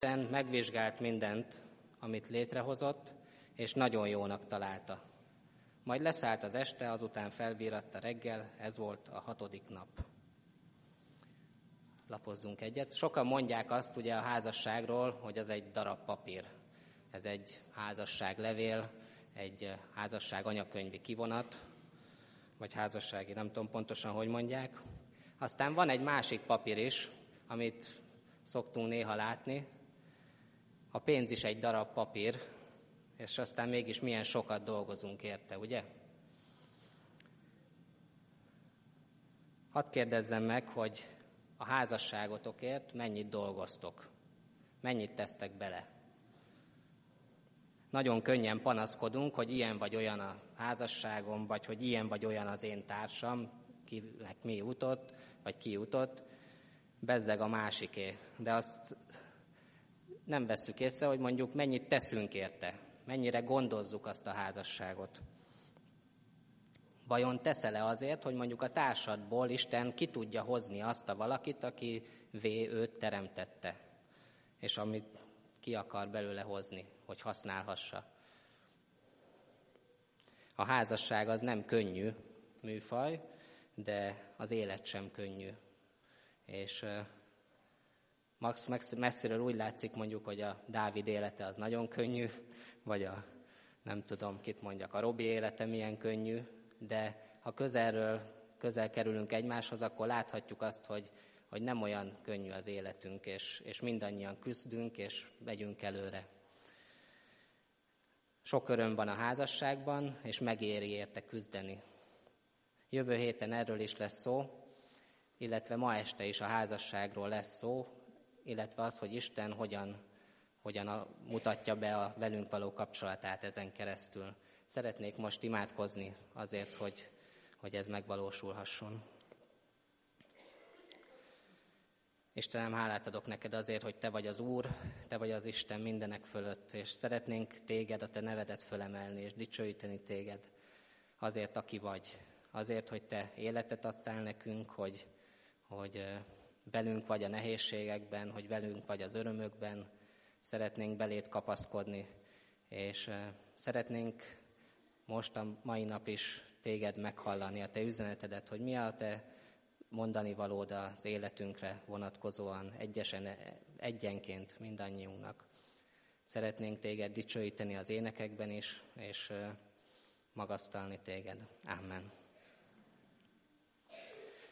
Isten megvizsgált mindent, amit létrehozott, és nagyon jónak találta. Majd leszállt az este, azután felvíratta reggel, ez volt a hatodik nap. Lapozzunk egyet. Sokan mondják azt ugye a házasságról, hogy az egy darab papír. Ez egy házasság levél, egy házasság anyakönyvi kivonat, vagy házassági, nem tudom pontosan, hogy mondják. Aztán van egy másik papír is, amit szoktunk néha látni. A pénz is egy darab papír, és aztán mégis milyen sokat dolgozunk érte, ugye? Hadd kérdezzem meg, hogy a házasságotokért mennyit dolgoztok, mennyit tesztek bele. Nagyon könnyen panaszkodunk, hogy ilyen vagy olyan a házasságom, vagy hogy ilyen vagy olyan az én társam, kinek mi jutott, vagy ki jutott, bezzeg a másiké. De azt nem vesszük észre, hogy mondjuk mennyit teszünk érte, mennyire gondozzuk azt a házasságot. Vajon teszel-e azért, hogy mondjuk a társadból Isten ki tudja hozni azt a valakit, aki V őt teremtette, és amit ki akar belőle hozni, hogy használhassa. A házasság az nem könnyű műfaj, de az élet sem könnyű. És Max messziről úgy látszik mondjuk, hogy a Dávid élete az nagyon könnyű, vagy a nem tudom, kit mondjak, a Robi élete milyen könnyű, de ha közelről közel kerülünk egymáshoz, akkor láthatjuk azt, hogy, hogy nem olyan könnyű az életünk, és, és mindannyian küzdünk, és megyünk előre. Sok öröm van a házasságban, és megéri érte küzdeni. Jövő héten erről is lesz szó, illetve ma este is a házasságról lesz szó, illetve az, hogy Isten hogyan, hogyan mutatja be a velünk való kapcsolatát ezen keresztül. Szeretnék most imádkozni azért, hogy, hogy ez megvalósulhasson. Istenem, hálát adok neked azért, hogy Te vagy az Úr, Te vagy az Isten mindenek fölött, és szeretnénk Téged, a Te nevedet fölemelni, és dicsőíteni Téged azért, aki vagy. Azért, hogy Te életet adtál nekünk, hogy, hogy velünk vagy a nehézségekben, hogy velünk vagy az örömökben, szeretnénk belét kapaszkodni, és szeretnénk most a mai nap is téged meghallani, a te üzenetedet, hogy mi a te mondani valód az életünkre vonatkozóan, egyesen, egyenként mindannyiunknak. Szeretnénk téged dicsőíteni az énekekben is, és magasztalni téged. Amen.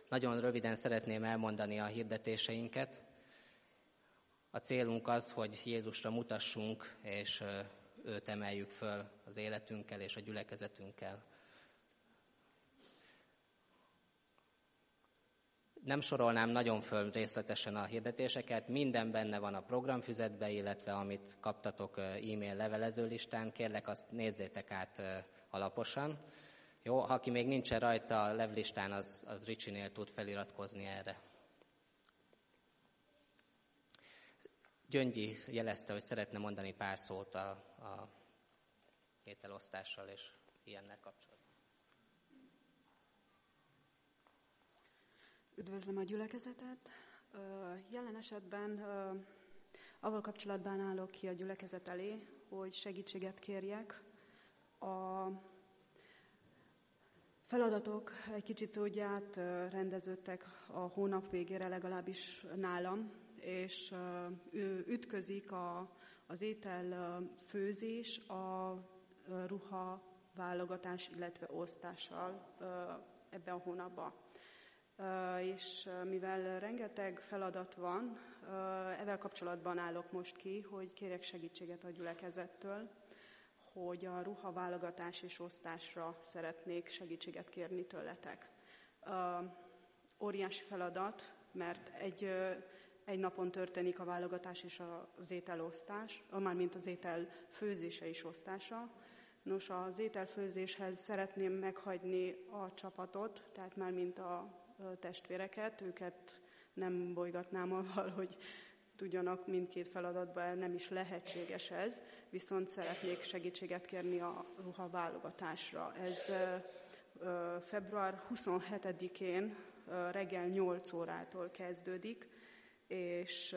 Nagyon röviden szeretném elmondani a hirdetéseinket. A célunk az, hogy Jézusra mutassunk, és őt emeljük föl az életünkkel és a gyülekezetünkkel. Nem sorolnám nagyon föl részletesen a hirdetéseket, minden benne van a programfüzetbe, illetve amit kaptatok e-mail levelező listán, kérlek azt nézzétek át alaposan. Jó, ha aki még nincsen rajta a levlistán, az, az Ricsinél tud feliratkozni erre. Gyöngyi jelezte, hogy szeretne mondani pár szót a, a ételosztással és ilyennel kapcsolatban. Üdvözlöm a gyülekezetet. Jelen esetben avval kapcsolatban állok ki a gyülekezet elé, hogy segítséget kérjek. A feladatok egy kicsit úgy rendeződtek a hónap végére, legalábbis nálam, és ütközik a, az étel főzés a ruha válogatás, illetve osztással ebben a hónapban. És mivel rengeteg feladat van, ezzel kapcsolatban állok most ki, hogy kérek segítséget a gyülekezettől, hogy a ruhaválogatás és osztásra szeretnék segítséget kérni tőletek. Óriási feladat, mert egy egy napon történik a válogatás és az ételosztás, mármint az étel főzése és osztása. Nos, az ételfőzéshez szeretném meghagyni a csapatot, tehát már mint a testvéreket, őket nem bolygatnám avval, hogy tudjanak mindkét feladatban, nem is lehetséges ez, viszont szeretnék segítséget kérni a ruha válogatásra. Ez február 27-én reggel 8 órától kezdődik, és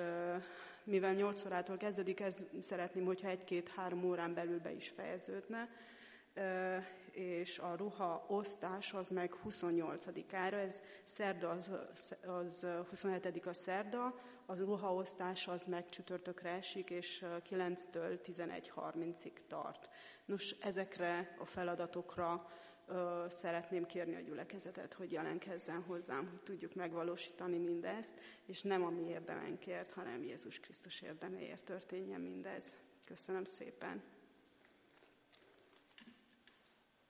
mivel 8 órától kezdődik, ez szeretném, hogyha egy-két-három órán belül be is fejeződne, és a ruha osztás az meg 28-ára, ez szerda az, az 27 a szerda, az ruhaosztás az meg csütörtökre esik, és 9-től 11.30-ig tart. Nos, ezekre a feladatokra ö, szeretném kérni a gyülekezetet, hogy jelenkezzen hozzám, hogy tudjuk megvalósítani mindezt, és nem a mi érdemenkért, hanem Jézus Krisztus érdeméért történjen mindez. Köszönöm szépen!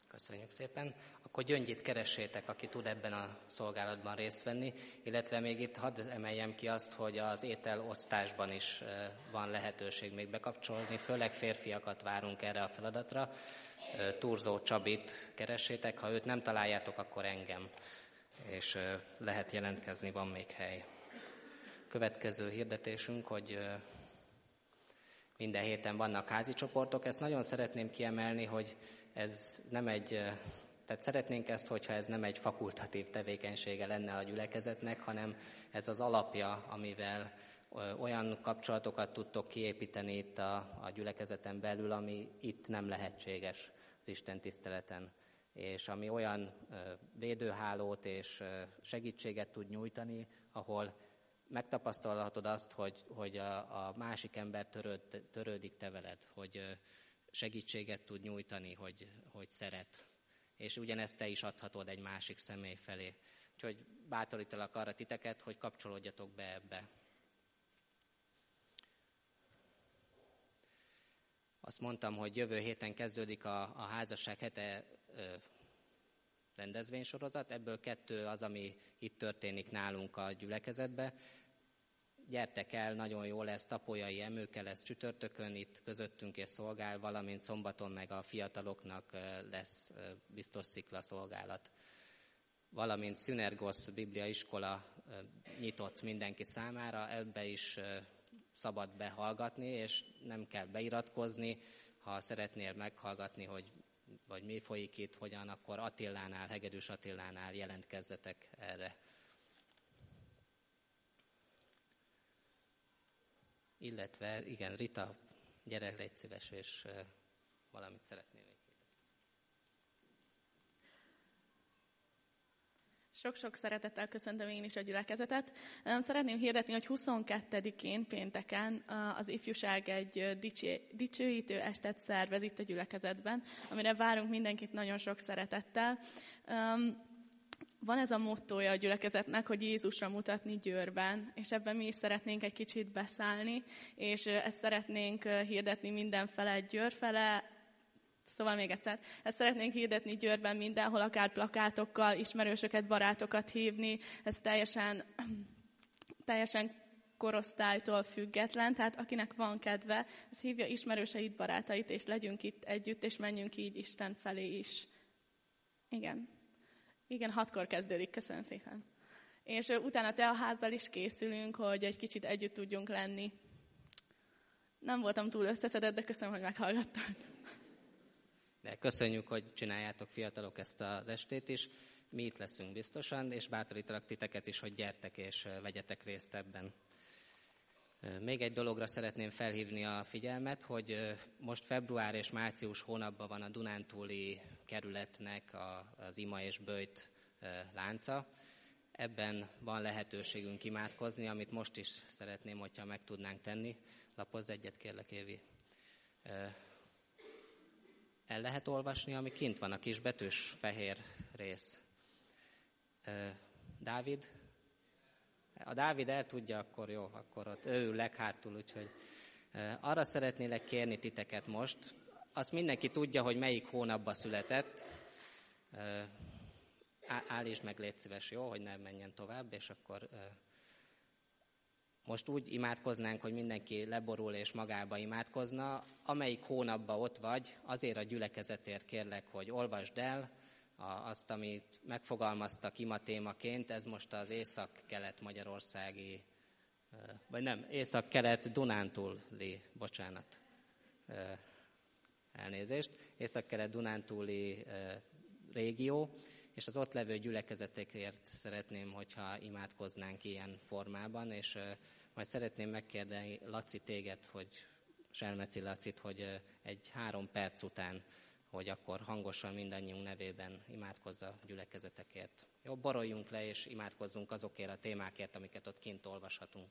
Köszönjük szépen. Akkor Gyöngyit keressétek, aki tud ebben a szolgálatban részt venni, illetve még itt hadd emeljem ki azt, hogy az ételosztásban is van lehetőség még bekapcsolni, főleg férfiakat várunk erre a feladatra. Turzó Csabit keressétek, ha őt nem találjátok, akkor engem, és lehet jelentkezni, van még hely. Következő hirdetésünk, hogy minden héten vannak házi csoportok. Ezt nagyon szeretném kiemelni, hogy ez nem egy, tehát szeretnénk ezt, hogyha ez nem egy fakultatív tevékenysége lenne a gyülekezetnek, hanem ez az alapja, amivel olyan kapcsolatokat tudtok kiépíteni itt a, a gyülekezeten belül, ami itt nem lehetséges az Isten tiszteleten, és ami olyan védőhálót és segítséget tud nyújtani, ahol megtapasztalhatod azt, hogy, hogy a, a másik ember törőd, törődik te veled, hogy segítséget tud nyújtani, hogy, hogy szeret. És ugyanezt te is adhatod egy másik személy felé. Úgyhogy bátorítalak arra titeket, hogy kapcsolódjatok be ebbe. Azt mondtam, hogy jövő héten kezdődik a, a házasság hete ö, rendezvénysorozat, ebből kettő az, ami itt történik nálunk a gyülekezetbe gyertek el, nagyon jó lesz, tapolyai emőke lesz csütörtökön itt közöttünk és szolgál, valamint szombaton meg a fiataloknak lesz biztos szikla szolgálat. Valamint Szünergosz Biblia iskola nyitott mindenki számára, ebbe is szabad behallgatni, és nem kell beiratkozni. Ha szeretnél meghallgatni, hogy vagy mi folyik itt, hogyan, akkor Attilánál, Hegedűs Attilánál jelentkezzetek erre. Illetve igen, Rita, gyere, légy szíves, és valamit szeretnél még Sok-sok szeretettel köszöntöm én is a gyülekezetet. Szeretném hirdetni, hogy 22-én pénteken az ifjúság egy dicsőítő estet szervez itt a gyülekezetben, amire várunk mindenkit nagyon sok szeretettel van ez a mottoja a gyülekezetnek, hogy Jézusra mutatni Győrben, és ebben mi is szeretnénk egy kicsit beszállni, és ezt szeretnénk hirdetni mindenfele Győrfele, Szóval még egyszer, ezt szeretnénk hirdetni Győrben mindenhol, akár plakátokkal, ismerősöket, barátokat hívni, ez teljesen, teljesen korosztálytól független, tehát akinek van kedve, ez hívja ismerőseit, barátait, és legyünk itt együtt, és menjünk így Isten felé is. Igen. Igen, hatkor kezdődik, köszönöm szépen. És utána te a házzal is készülünk, hogy egy kicsit együtt tudjunk lenni. Nem voltam túl összeszedett, de köszönöm, hogy meghallgattak. De köszönjük, hogy csináljátok fiatalok ezt az estét is. Mi itt leszünk biztosan, és bátorítalak titeket is, hogy gyertek és vegyetek részt ebben. Még egy dologra szeretném felhívni a figyelmet, hogy most február és március hónapban van a Dunántúli kerületnek az ima és bőjt lánca. Ebben van lehetőségünk imádkozni, amit most is szeretném, hogyha meg tudnánk tenni. Lapozz egyet, kérlek, Évi. El lehet olvasni, ami kint van, a kis betűs fehér rész. Dávid, a Dávid el tudja, akkor jó, akkor ott ő ül leghátul, úgyhogy arra szeretnélek kérni titeket most, azt mindenki tudja, hogy melyik hónapban született. Állítsd meg, légy szíves, jó, hogy ne menjen tovább, és akkor most úgy imádkoznánk, hogy mindenki leborul és magába imádkozna. Amelyik hónapban ott vagy, azért a gyülekezetért kérlek, hogy olvasd el, azt, amit megfogalmaztak ima témaként, ez most az észak-kelet-magyarországi, vagy nem, észak-kelet Dunántúli, bocsánat, elnézést, észak-kelet Dunántúli régió, és az ott levő gyülekezetekért szeretném, hogyha imádkoznánk ilyen formában, és Majd szeretném megkérdezni Laci téged, hogy Selmeci Lacit, hogy egy három perc után, hogy akkor hangosan mindannyiunk nevében imádkozza a gyülekezetekért. Jó, boroljunk le és imádkozzunk azokért a témákért, amiket ott kint olvashatunk.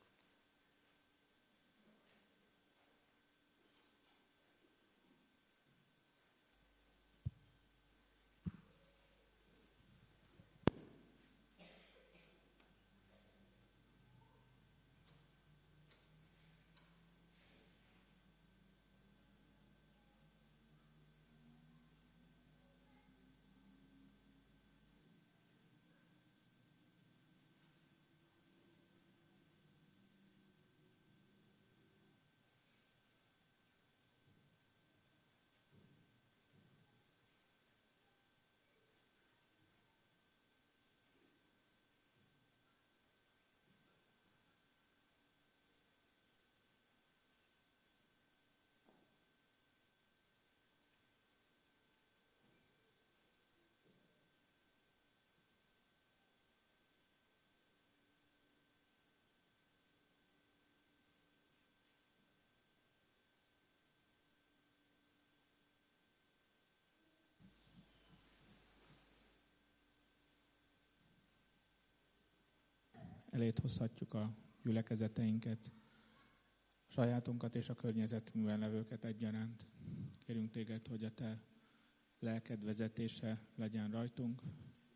Elét hozhatjuk a gyülekezeteinket, sajátunkat és a környezetünkben levőket egyaránt. Kérünk téged, hogy a te lelked vezetése legyen rajtunk,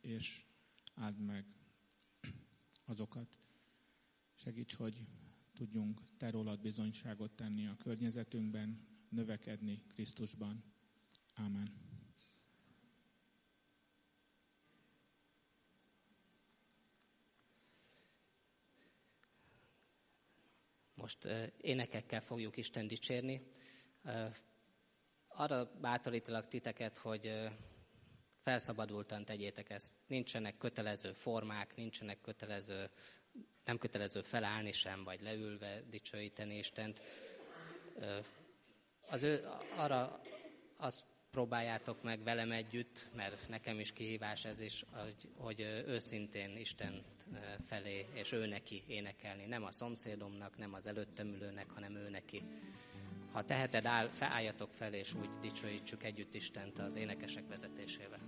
és áld meg azokat. Segíts, hogy tudjunk te rólad bizonyságot tenni a környezetünkben, növekedni Krisztusban. Amen. Most énekekkel fogjuk Isten dicsérni. Arra bátorítalak titeket, hogy felszabadultan tegyétek ezt. Nincsenek kötelező formák, nincsenek kötelező, nem kötelező felállni sem, vagy leülve dicsőíteni Istent. Az ő, arra azt próbáljátok meg velem együtt, mert nekem is kihívás ez is, hogy, hogy őszintén Isten felé, és ő neki énekelni. Nem a szomszédomnak, nem az előttem ülőnek, hanem ő neki. Ha teheted, áll, felálljatok fel, és úgy dicsőítsük együtt Istent az énekesek vezetésével.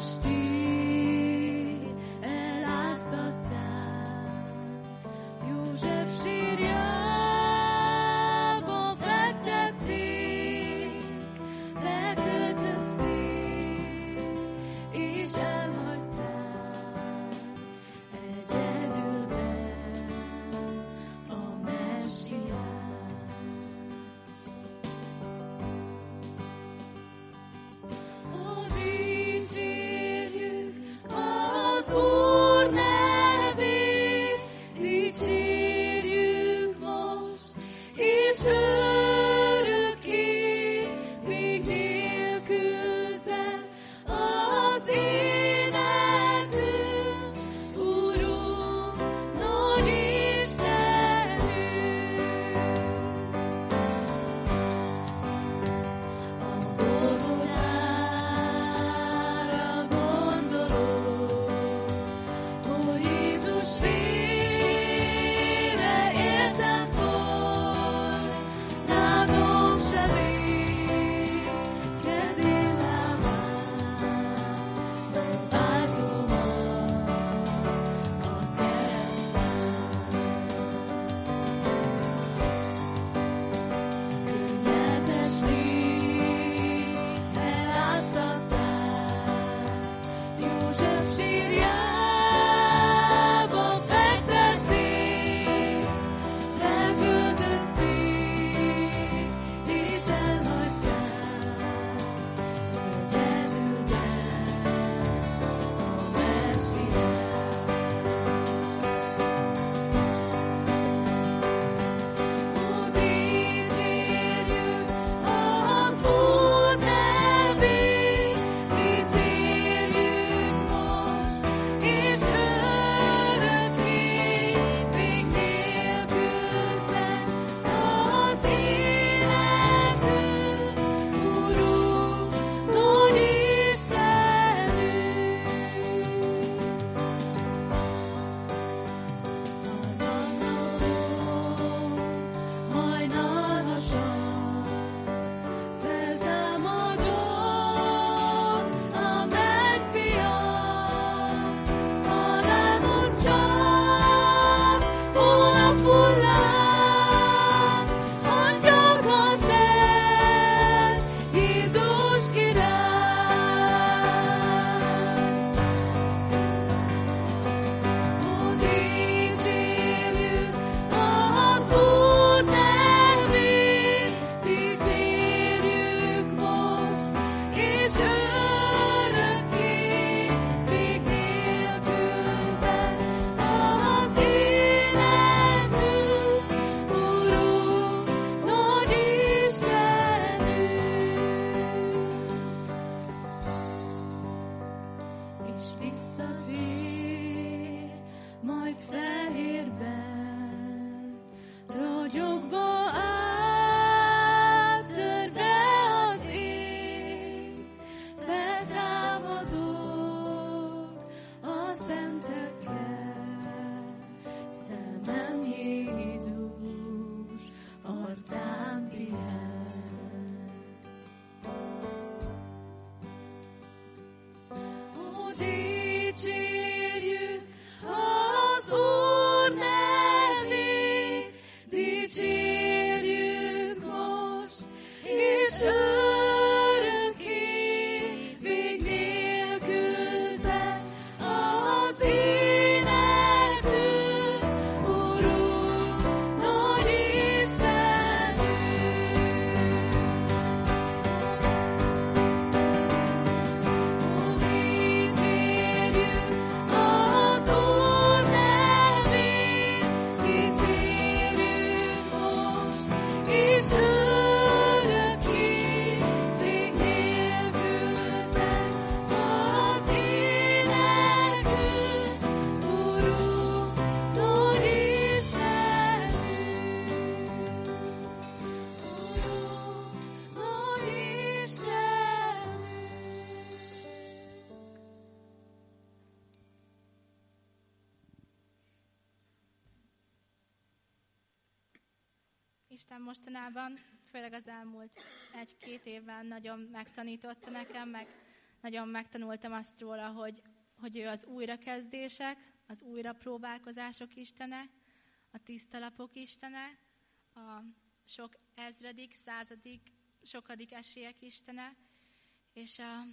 majesty. Mostanában, főleg az elmúlt egy-két évben nagyon megtanította nekem, meg nagyon megtanultam azt róla, hogy, hogy ő az újrakezdések, az újrapróbálkozások istene, a tisztalapok istene, a sok ezredik, századik, sokadik esélyek istene, és a,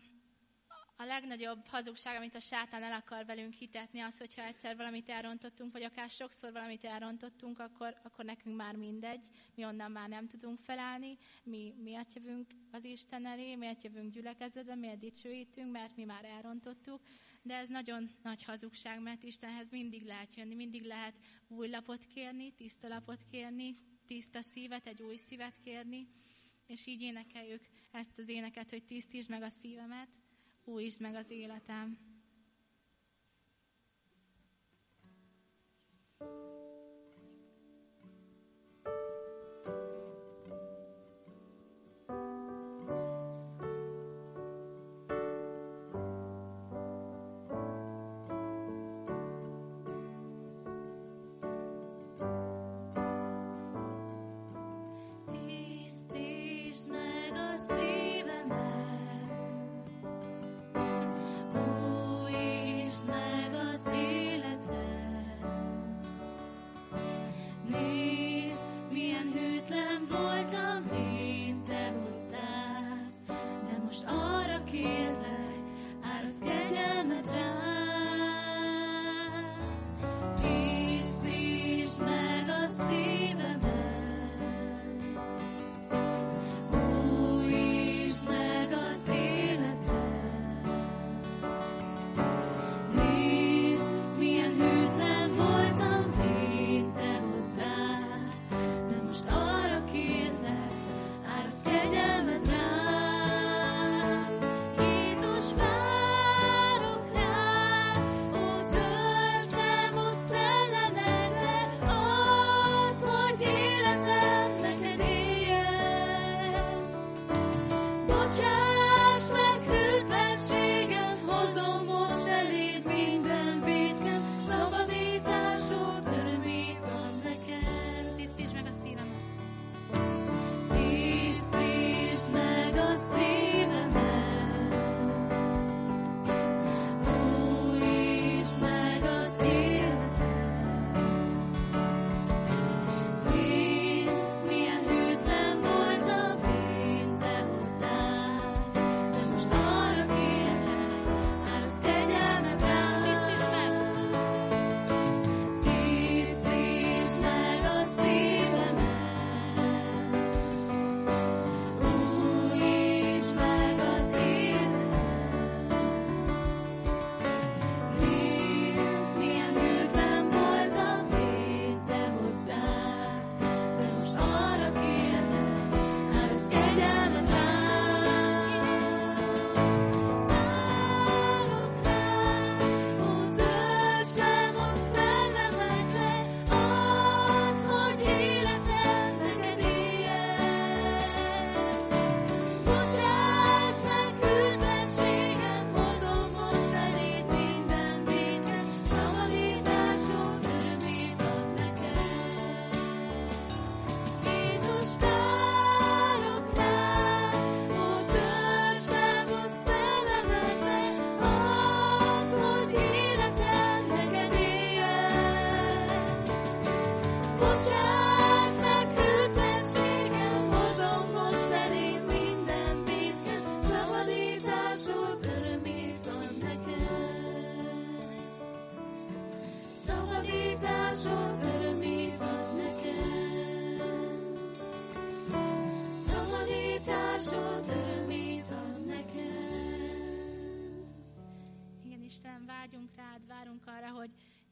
a legnagyobb hazugság, amit a sátán el akar velünk hitetni, az, hogyha egyszer valamit elrontottunk, vagy akár sokszor valamit elrontottunk, akkor, akkor nekünk már mindegy, mi onnan már nem tudunk felállni, mi miért jövünk az Isten elé, miért jövünk gyülekezetbe, miért dicsőítünk, mert mi már elrontottuk, de ez nagyon nagy hazugság, mert Istenhez mindig lehet jönni, mindig lehet új lapot kérni, tiszta lapot kérni, tiszta szívet, egy új szívet kérni, és így énekeljük ezt az éneket, hogy tisztítsd meg a szívemet, újítsd meg az életem.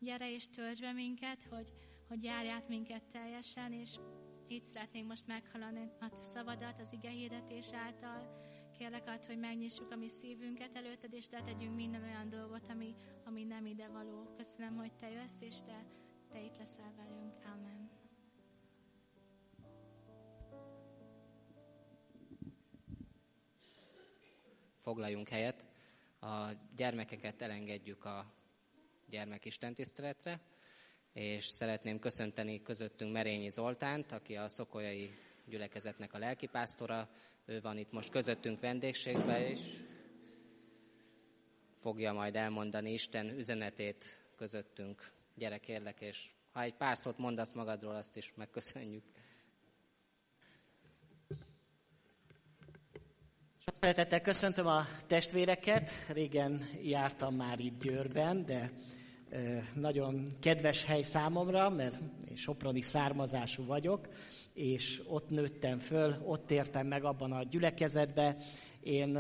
Gyere és töltsd be minket, hogy, hogy járját minket teljesen, és így szeretnénk most meghalani a szavadat az ige hirdetés által. Kérlek ad, hogy megnyissuk a mi szívünket előtted, és letegyünk minden olyan dolgot, ami, ami nem ide való. Köszönöm, hogy te jössz, és te, te itt leszel velünk. Amen. Foglaljunk helyet. A gyermekeket elengedjük a gyermek istentiszteletre, és szeretném köszönteni közöttünk Merényi Zoltánt, aki a Szokolyai gyülekezetnek a lelkipásztora. Ő van itt most közöttünk vendégségben, és fogja majd elmondani Isten üzenetét közöttünk. Gyere kérlek, és ha egy pár szót mondasz magadról, azt is megköszönjük. Sok szeretettel köszöntöm a testvéreket. Régen jártam már itt Győrben, de nagyon kedves hely számomra, mert én soproni származású vagyok, és ott nőttem föl, ott értem meg abban a gyülekezetbe. Én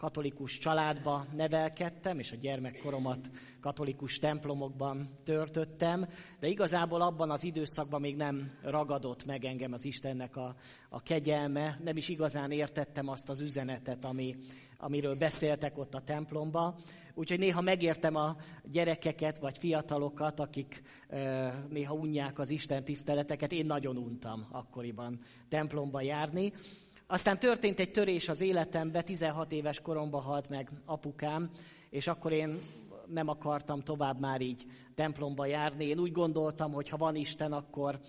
katolikus családba nevelkedtem, és a gyermekkoromat katolikus templomokban törtöttem, de igazából abban az időszakban még nem ragadott meg engem az Istennek a, a kegyelme, nem is igazán értettem azt az üzenetet, ami, amiről beszéltek ott a templomba. Úgyhogy néha megértem a gyerekeket vagy fiatalokat, akik néha unják az Isten tiszteleteket. Én nagyon untam akkoriban templomba járni. Aztán történt egy törés az életembe, 16 éves koromban halt meg apukám, és akkor én nem akartam tovább már így templomba járni. Én úgy gondoltam, hogy ha van Isten, akkor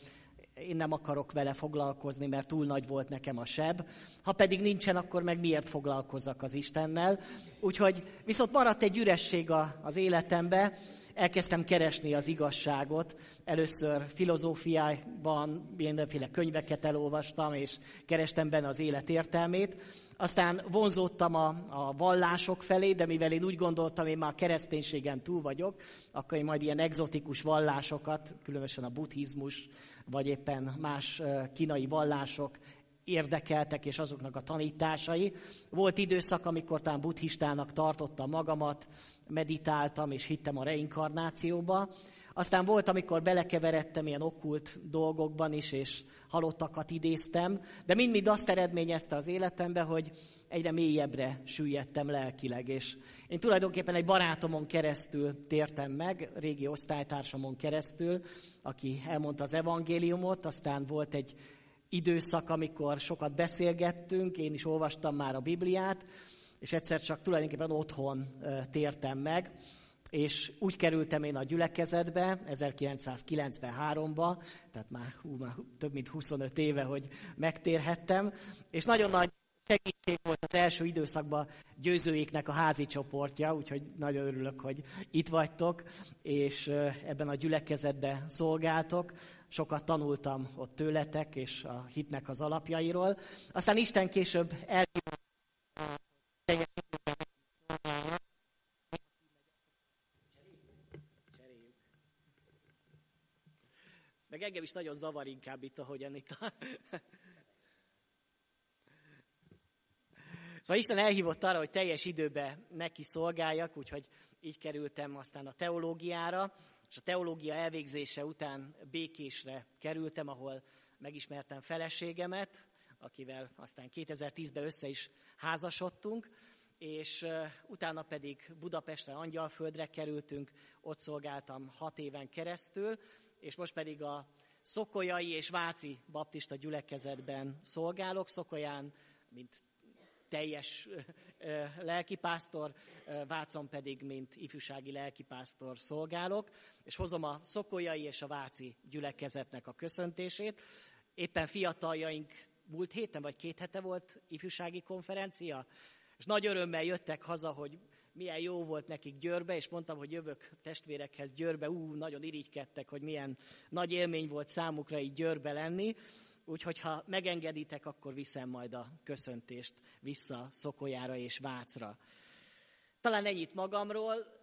én nem akarok vele foglalkozni, mert túl nagy volt nekem a seb. Ha pedig nincsen, akkor meg miért foglalkozzak az Istennel. Úgyhogy viszont maradt egy üresség az életembe, elkezdtem keresni az igazságot. Először filozófiában mindenféle könyveket elolvastam, és kerestem benne az élet értelmét. Aztán vonzódtam a, a vallások felé, de mivel én úgy gondoltam, én már kereszténységen túl vagyok, akkor én majd ilyen egzotikus vallásokat, különösen a buddhizmus, vagy éppen más kínai vallások érdekeltek, és azoknak a tanításai. Volt időszak, amikor talán buddhistának tartottam magamat, meditáltam és hittem a reinkarnációba. Aztán volt, amikor belekeveredtem ilyen okkult dolgokban is, és halottakat idéztem, de mind-mind azt eredményezte az életembe, hogy egyre mélyebbre süllyedtem lelkileg, és én tulajdonképpen egy barátomon keresztül tértem meg, régi osztálytársamon keresztül, aki elmondta az evangéliumot, aztán volt egy időszak, amikor sokat beszélgettünk, én is olvastam már a Bibliát, és egyszer csak tulajdonképpen otthon tértem meg, és úgy kerültem én a gyülekezetbe 1993-ba, tehát már, hú, már több mint 25 éve, hogy megtérhettem, és nagyon nagy volt az első időszakban győzőiknek a házi csoportja, úgyhogy nagyon örülök, hogy itt vagytok, és ebben a gyülekezetben szolgáltok. Sokat tanultam ott tőletek, és a hitnek az alapjairól. Aztán Isten később elhívott meg engem is nagyon zavar inkább itt, ahogyan itt a... Szóval Isten elhívott arra, hogy teljes időben neki szolgáljak, úgyhogy így kerültem aztán a teológiára, és a teológia elvégzése után Békésre kerültem, ahol megismertem feleségemet, akivel aztán 2010-ben össze is házasodtunk, és utána pedig Budapestre, Angyalföldre kerültünk, ott szolgáltam hat éven keresztül, és most pedig a Szokolyai és Váci baptista gyülekezetben szolgálok. Szokolyán, mint teljes lelkipásztor, Vácon pedig, mint ifjúsági lelkipásztor szolgálok, és hozom a Szokolyai és a Váci gyülekezetnek a köszöntését. Éppen fiataljaink múlt héten vagy két hete volt ifjúsági konferencia, és nagy örömmel jöttek haza, hogy milyen jó volt nekik Győrbe, és mondtam, hogy jövök testvérekhez Győrbe, ú, nagyon irigykedtek, hogy milyen nagy élmény volt számukra így Győrbe lenni, úgyhogy ha megengeditek, akkor viszem majd a köszöntést vissza Szokolyára és Vácra. Talán ennyit magamról,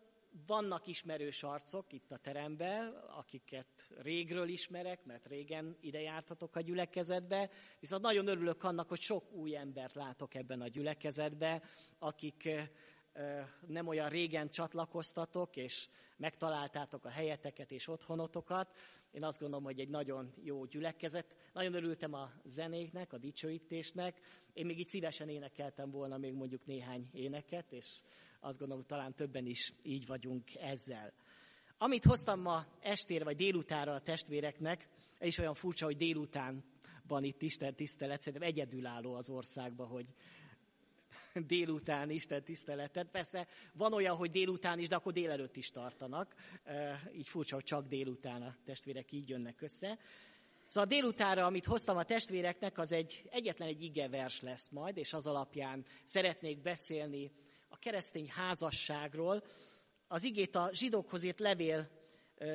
vannak ismerős arcok itt a teremben, akiket régről ismerek, mert régen ide jártatok a gyülekezetbe, viszont nagyon örülök annak, hogy sok új embert látok ebben a gyülekezetbe, akik nem olyan régen csatlakoztatok, és megtaláltátok a helyeteket és otthonotokat. Én azt gondolom, hogy egy nagyon jó gyülekezet. Nagyon örültem a zenéknek, a dicsőítésnek. Én még így szívesen énekeltem volna még mondjuk néhány éneket, és azt gondolom, hogy talán többen is így vagyunk ezzel. Amit hoztam ma estére vagy délutára a testvéreknek, ez is olyan furcsa, hogy délután van itt Isten tisztelet, szerintem egyedülálló az országban, hogy délután Isten tiszteletet. Persze van olyan, hogy délután is, de akkor délelőtt is tartanak. Így furcsa, hogy csak délután a testvérek így jönnek össze. Szóval a délutára, amit hoztam a testvéreknek, az egy, egyetlen egy ige vers lesz majd, és az alapján szeretnék beszélni a keresztény házasságról. Az igét a zsidókhoz írt levél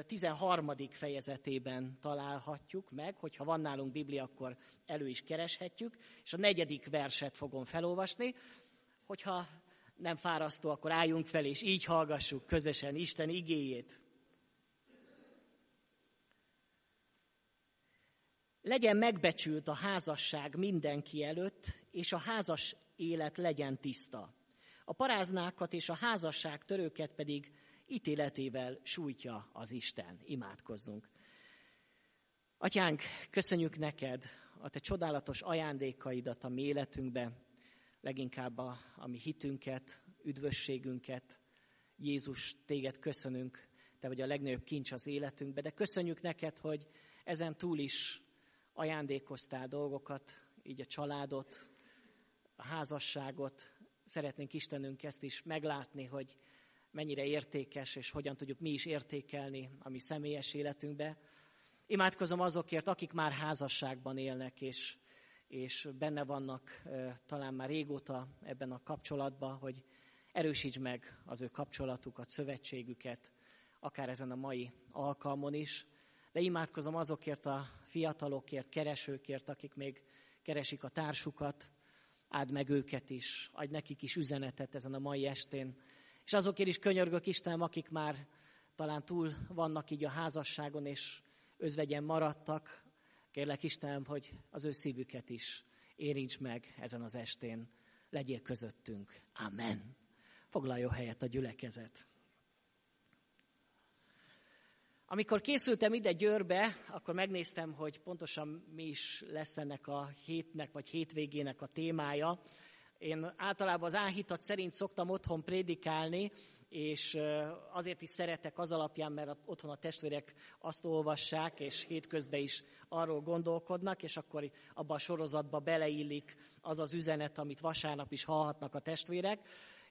13. fejezetében találhatjuk meg, hogyha van nálunk Biblia, akkor elő is kereshetjük, és a negyedik verset fogom felolvasni. Hogyha nem fárasztó, akkor álljunk fel, és így hallgassuk közösen Isten igéjét. Legyen megbecsült a házasság mindenki előtt, és a házas élet legyen tiszta. A paráznákat és a házasság törőket pedig ítéletével sújtja az Isten. Imádkozzunk. Atyánk, köszönjük neked a te csodálatos ajándékaidat a mi életünkbe, leginkább a, a mi hitünket, üdvösségünket. Jézus, téged köszönünk, te vagy a legnagyobb kincs az életünkbe, de köszönjük neked, hogy ezen túl is ajándékoztál dolgokat, így a családot, a házasságot. Szeretnénk Istenünk ezt is meglátni, hogy mennyire értékes, és hogyan tudjuk mi is értékelni a mi személyes életünkbe. Imádkozom azokért, akik már házasságban élnek, és, és benne vannak talán már régóta ebben a kapcsolatban, hogy erősíts meg az ő kapcsolatukat, szövetségüket, akár ezen a mai alkalmon is. De imádkozom azokért a fiatalokért, keresőkért, akik még keresik a társukat, áld meg őket is, adj nekik is üzenetet ezen a mai estén, és azokért is könyörgök Istenem, akik már talán túl vannak így a házasságon, és özvegyen maradtak. Kérlek Istenem, hogy az ő szívüket is érints meg ezen az estén. Legyél közöttünk. Amen. Foglaljon helyet a gyülekezet. Amikor készültem ide Győrbe, akkor megnéztem, hogy pontosan mi is lesz ennek a hétnek vagy hétvégének a témája. Én általában az áhítat szerint szoktam otthon prédikálni, és azért is szeretek az alapján, mert otthon a testvérek azt olvassák, és hétközben is arról gondolkodnak, és akkor abba a sorozatba beleillik az az üzenet, amit vasárnap is hallhatnak a testvérek.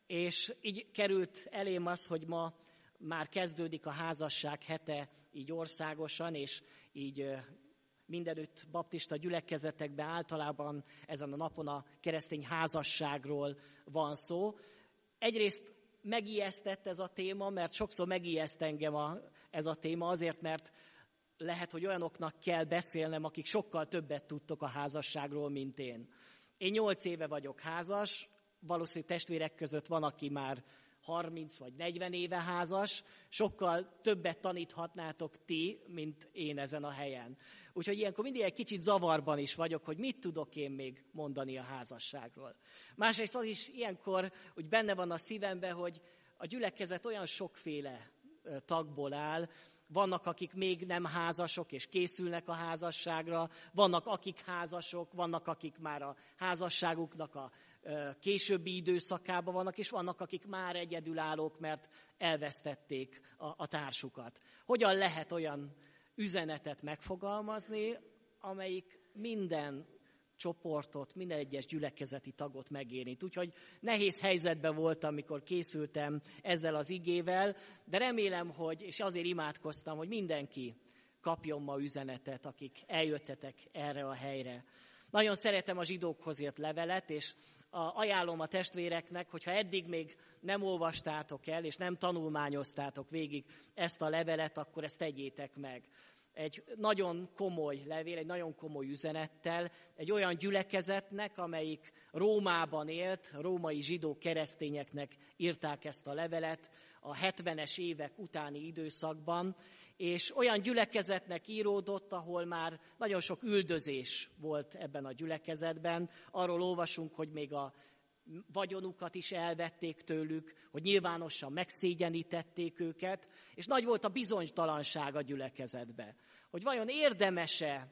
És így került elém az, hogy ma már kezdődik a házasság hete így országosan, és így mindenütt baptista gyülekezetekben általában ezen a napon a keresztény házasságról van szó. Egyrészt megijesztett ez a téma, mert sokszor megijeszt engem a, ez a téma azért, mert lehet, hogy olyanoknak kell beszélnem, akik sokkal többet tudtok a házasságról, mint én. Én nyolc éve vagyok házas, valószínűleg testvérek között van, aki már 30 vagy 40 éve házas, sokkal többet taníthatnátok ti, mint én ezen a helyen. Úgyhogy ilyenkor mindig egy kicsit zavarban is vagyok, hogy mit tudok én még mondani a házasságról. Másrészt az is ilyenkor úgy benne van a szívemben, hogy a gyülekezet olyan sokféle tagból áll, vannak, akik még nem házasok, és készülnek a házasságra, vannak, akik házasok, vannak, akik már a házasságuknak a későbbi időszakában vannak, és vannak, akik már egyedülállók, mert elvesztették a, a társukat. Hogyan lehet olyan üzenetet megfogalmazni, amelyik minden csoportot, minden egyes gyülekezeti tagot megérint. Úgyhogy nehéz helyzetben voltam, amikor készültem ezzel az igével, de remélem, hogy, és azért imádkoztam, hogy mindenki kapjon ma üzenetet, akik eljöttetek erre a helyre. Nagyon szeretem a zsidókhoz írt levelet, és ajánlom a testvéreknek, hogyha eddig még nem olvastátok el, és nem tanulmányoztátok végig ezt a levelet, akkor ezt tegyétek meg. Egy nagyon komoly levél, egy nagyon komoly üzenettel, egy olyan gyülekezetnek, amelyik Rómában élt, római zsidó keresztényeknek írták ezt a levelet a 70-es évek utáni időszakban, és olyan gyülekezetnek íródott, ahol már nagyon sok üldözés volt ebben a gyülekezetben. Arról olvasunk, hogy még a vagyonukat is elvették tőlük, hogy nyilvánosan megszégyenítették őket, és nagy volt a bizonytalanság a gyülekezetbe. Hogy vajon érdemese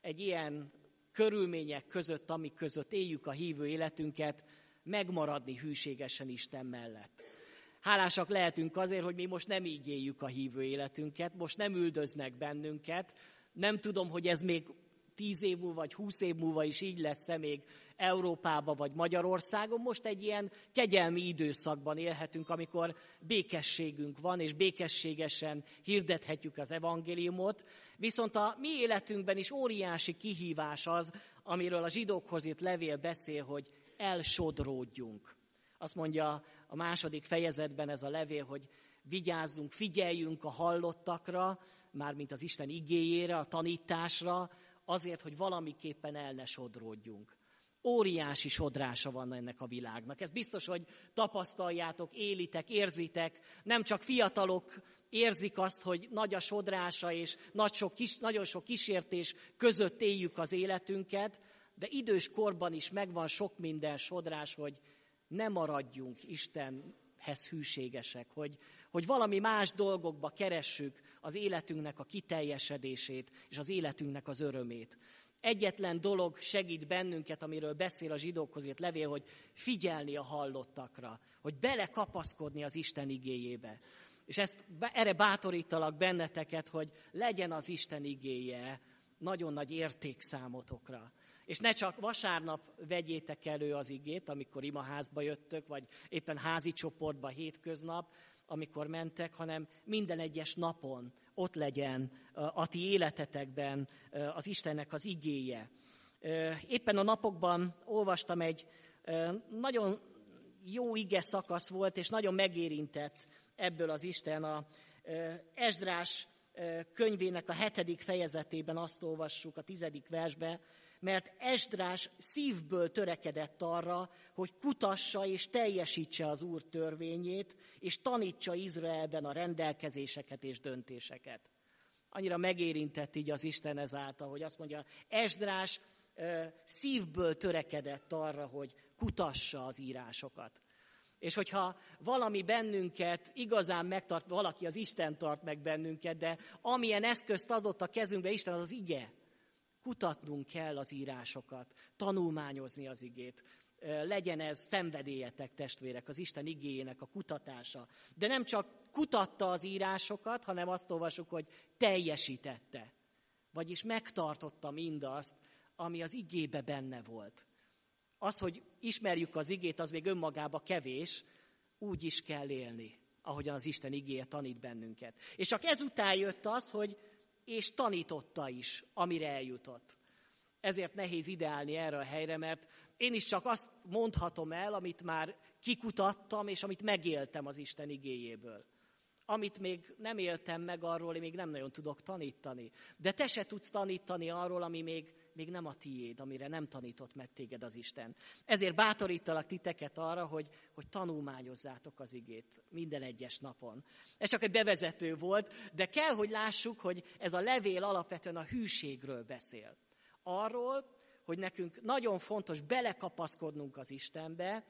egy ilyen körülmények között, amik között éljük a hívő életünket, megmaradni hűségesen Isten mellett. Hálásak lehetünk azért, hogy mi most nem így éljük a hívő életünket, most nem üldöznek bennünket. Nem tudom, hogy ez még tíz év múlva, vagy húsz év múlva is így lesz-e még Európában vagy Magyarországon. Most egy ilyen kegyelmi időszakban élhetünk, amikor békességünk van, és békességesen hirdethetjük az evangéliumot. Viszont a mi életünkben is óriási kihívás az, amiről a zsidókhoz itt levél beszél, hogy elsodródjunk. Azt mondja a második fejezetben ez a levél, hogy vigyázzunk, figyeljünk a hallottakra, mármint az Isten igéjére, a tanításra, azért, hogy valamiképpen el ne sodródjunk. Óriási sodrása van ennek a világnak. Ez biztos, hogy tapasztaljátok, élitek, érzitek. Nem csak fiatalok érzik azt, hogy nagy a sodrása, és nagy sok kis, nagyon sok kísértés között éljük az életünket, de idős korban is megvan sok minden sodrás, hogy ne maradjunk Istenhez hűségesek, hogy, hogy valami más dolgokba keressük az életünknek a kiteljesedését és az életünknek az örömét. Egyetlen dolog segít bennünket, amiről beszél a zsidókhoz írt levél, hogy figyelni a hallottakra, hogy belekapaszkodni az Isten igéjébe. És ezt, erre bátorítalak benneteket, hogy legyen az Isten igéje nagyon nagy érték számotokra. És ne csak vasárnap vegyétek elő az igét, amikor imaházba jöttök, vagy éppen házi csoportba hétköznap, amikor mentek, hanem minden egyes napon ott legyen a ti életetekben az Istennek az igéje. Éppen a napokban olvastam egy nagyon jó ige szakasz volt, és nagyon megérintett ebből az Isten. A Esdrás könyvének a hetedik fejezetében azt olvassuk a tizedik versbe, mert Esdrás szívből törekedett arra, hogy kutassa és teljesítse az Úr törvényét, és tanítsa Izraelben a rendelkezéseket és döntéseket. Annyira megérintett így az Isten ezáltal, hogy azt mondja, Esdrás szívből törekedett arra, hogy kutassa az írásokat. És hogyha valami bennünket igazán megtart, valaki az Isten tart meg bennünket, de amilyen eszközt adott a kezünkbe Isten, az az ige. Kutatnunk kell az írásokat, tanulmányozni az igét. Legyen ez szenvedélyetek, testvérek, az Isten igéjének a kutatása. De nem csak kutatta az írásokat, hanem azt olvasjuk, hogy teljesítette. Vagyis megtartotta mindazt, ami az igébe benne volt. Az, hogy ismerjük az igét, az még önmagába kevés, úgy is kell élni, ahogyan az Isten igéje tanít bennünket. És csak ezután jött az, hogy és tanította is, amire eljutott. Ezért nehéz ideálni erre a helyre, mert én is csak azt mondhatom el, amit már kikutattam, és amit megéltem az Isten igéjéből. Amit még nem éltem meg, arról én még nem nagyon tudok tanítani. De te se tudsz tanítani arról, ami még, még nem a tiéd, amire nem tanított meg téged az Isten. Ezért bátorítalak titeket arra, hogy, hogy tanulmányozzátok az igét minden egyes napon. Ez csak egy bevezető volt, de kell, hogy lássuk, hogy ez a levél alapvetően a hűségről beszél. Arról, hogy nekünk nagyon fontos belekapaszkodnunk az Istenbe,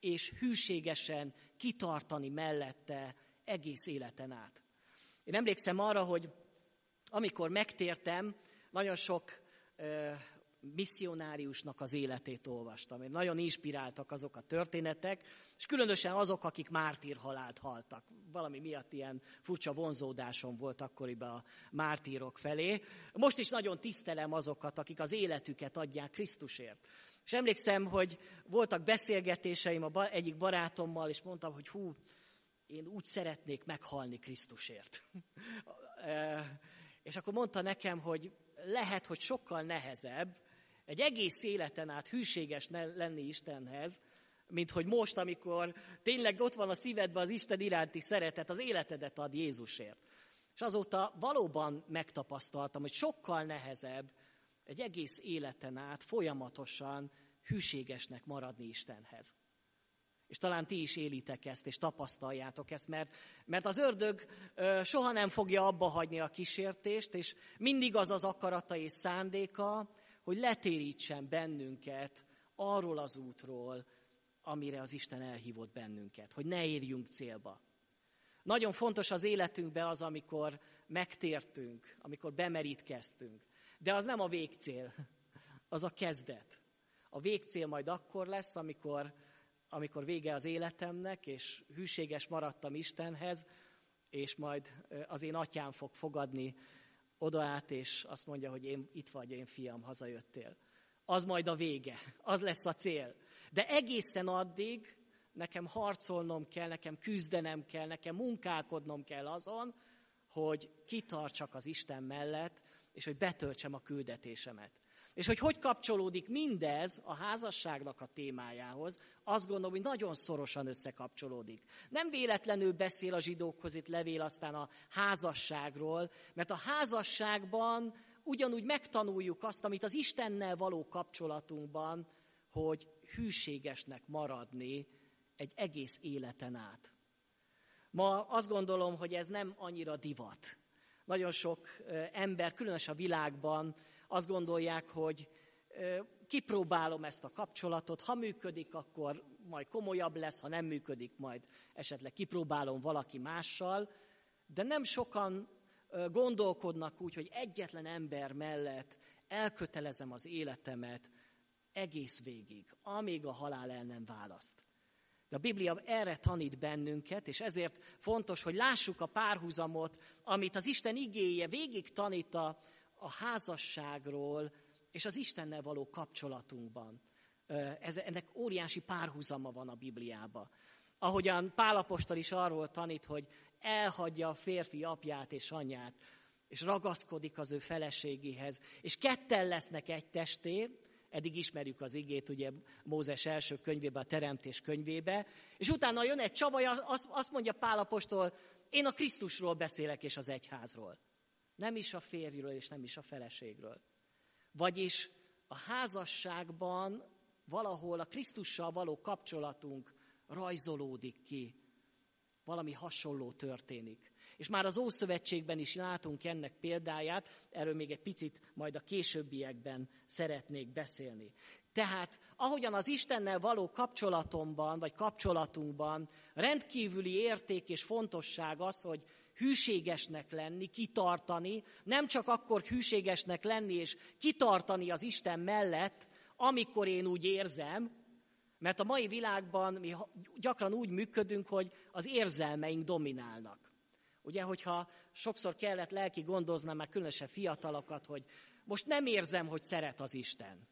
és hűségesen kitartani mellette egész életen át. Én emlékszem arra, hogy amikor megtértem, nagyon sok misszionáriusnak az életét olvastam. Én nagyon inspiráltak azok a történetek, és különösen azok, akik mártírhalált haltak. Valami miatt ilyen furcsa vonzódásom volt akkoriban a mártírok felé. Most is nagyon tisztelem azokat, akik az életüket adják Krisztusért. És emlékszem, hogy voltak beszélgetéseim a egyik barátommal, és mondtam, hogy hú, én úgy szeretnék meghalni Krisztusért. és akkor mondta nekem, hogy lehet, hogy sokkal nehezebb egy egész életen át hűséges lenni Istenhez, mint hogy most, amikor tényleg ott van a szívedben az Isten iránti szeretet, az életedet ad Jézusért. És azóta valóban megtapasztaltam, hogy sokkal nehezebb egy egész életen át folyamatosan hűségesnek maradni Istenhez. És talán ti is élitek ezt, és tapasztaljátok ezt, mert, mert az ördög soha nem fogja abba hagyni a kísértést, és mindig az az akarata és szándéka, hogy letérítsen bennünket arról az útról, amire az Isten elhívott bennünket, hogy ne érjünk célba. Nagyon fontos az életünkben az, amikor megtértünk, amikor bemerítkeztünk. De az nem a végcél, az a kezdet. A végcél majd akkor lesz, amikor amikor vége az életemnek, és hűséges maradtam Istenhez, és majd az én atyám fog fogadni odaállt, és azt mondja, hogy én itt vagy, én fiam, hazajöttél. Az majd a vége, az lesz a cél. De egészen addig nekem harcolnom kell, nekem küzdenem kell, nekem munkálkodnom kell azon, hogy kitartsak az Isten mellett, és hogy betöltsem a küldetésemet. És hogy hogy kapcsolódik mindez a házasságnak a témájához, azt gondolom, hogy nagyon szorosan összekapcsolódik. Nem véletlenül beszél a zsidókhoz itt levél aztán a házasságról, mert a házasságban ugyanúgy megtanuljuk azt, amit az Istennel való kapcsolatunkban, hogy hűségesnek maradni egy egész életen át. Ma azt gondolom, hogy ez nem annyira divat. Nagyon sok ember, különösen a világban azt gondolják, hogy kipróbálom ezt a kapcsolatot, ha működik, akkor majd komolyabb lesz, ha nem működik, majd esetleg kipróbálom valaki mással, de nem sokan gondolkodnak úgy, hogy egyetlen ember mellett elkötelezem az életemet egész végig, amíg a halál el nem választ. De a Biblia erre tanít bennünket, és ezért fontos, hogy lássuk a párhuzamot, amit az Isten igéje végig tanít a, a házasságról és az Istennel való kapcsolatunkban. Ez, ennek óriási párhuzama van a Bibliában. Ahogyan Pálapostól is arról tanít, hogy elhagyja a férfi apját és anyját, és ragaszkodik az ő feleségéhez, és ketten lesznek egy testé, eddig ismerjük az igét, ugye Mózes első könyvébe, a Teremtés könyvébe, és utána jön egy csavaj, azt, azt mondja Pálapostól, én a Krisztusról beszélek és az egyházról. Nem is a férjről és nem is a feleségről. Vagyis a házasságban valahol a Krisztussal való kapcsolatunk rajzolódik ki. Valami hasonló történik. És már az Ószövetségben is látunk ennek példáját, erről még egy picit majd a későbbiekben szeretnék beszélni. Tehát ahogyan az Istennel való kapcsolatomban, vagy kapcsolatunkban rendkívüli érték és fontosság az, hogy hűségesnek lenni, kitartani, nem csak akkor hűségesnek lenni és kitartani az Isten mellett, amikor én úgy érzem, mert a mai világban mi gyakran úgy működünk, hogy az érzelmeink dominálnak. Ugye, hogyha sokszor kellett lelki gondoznám, már különösen fiatalokat, hogy most nem érzem, hogy szeret az Isten.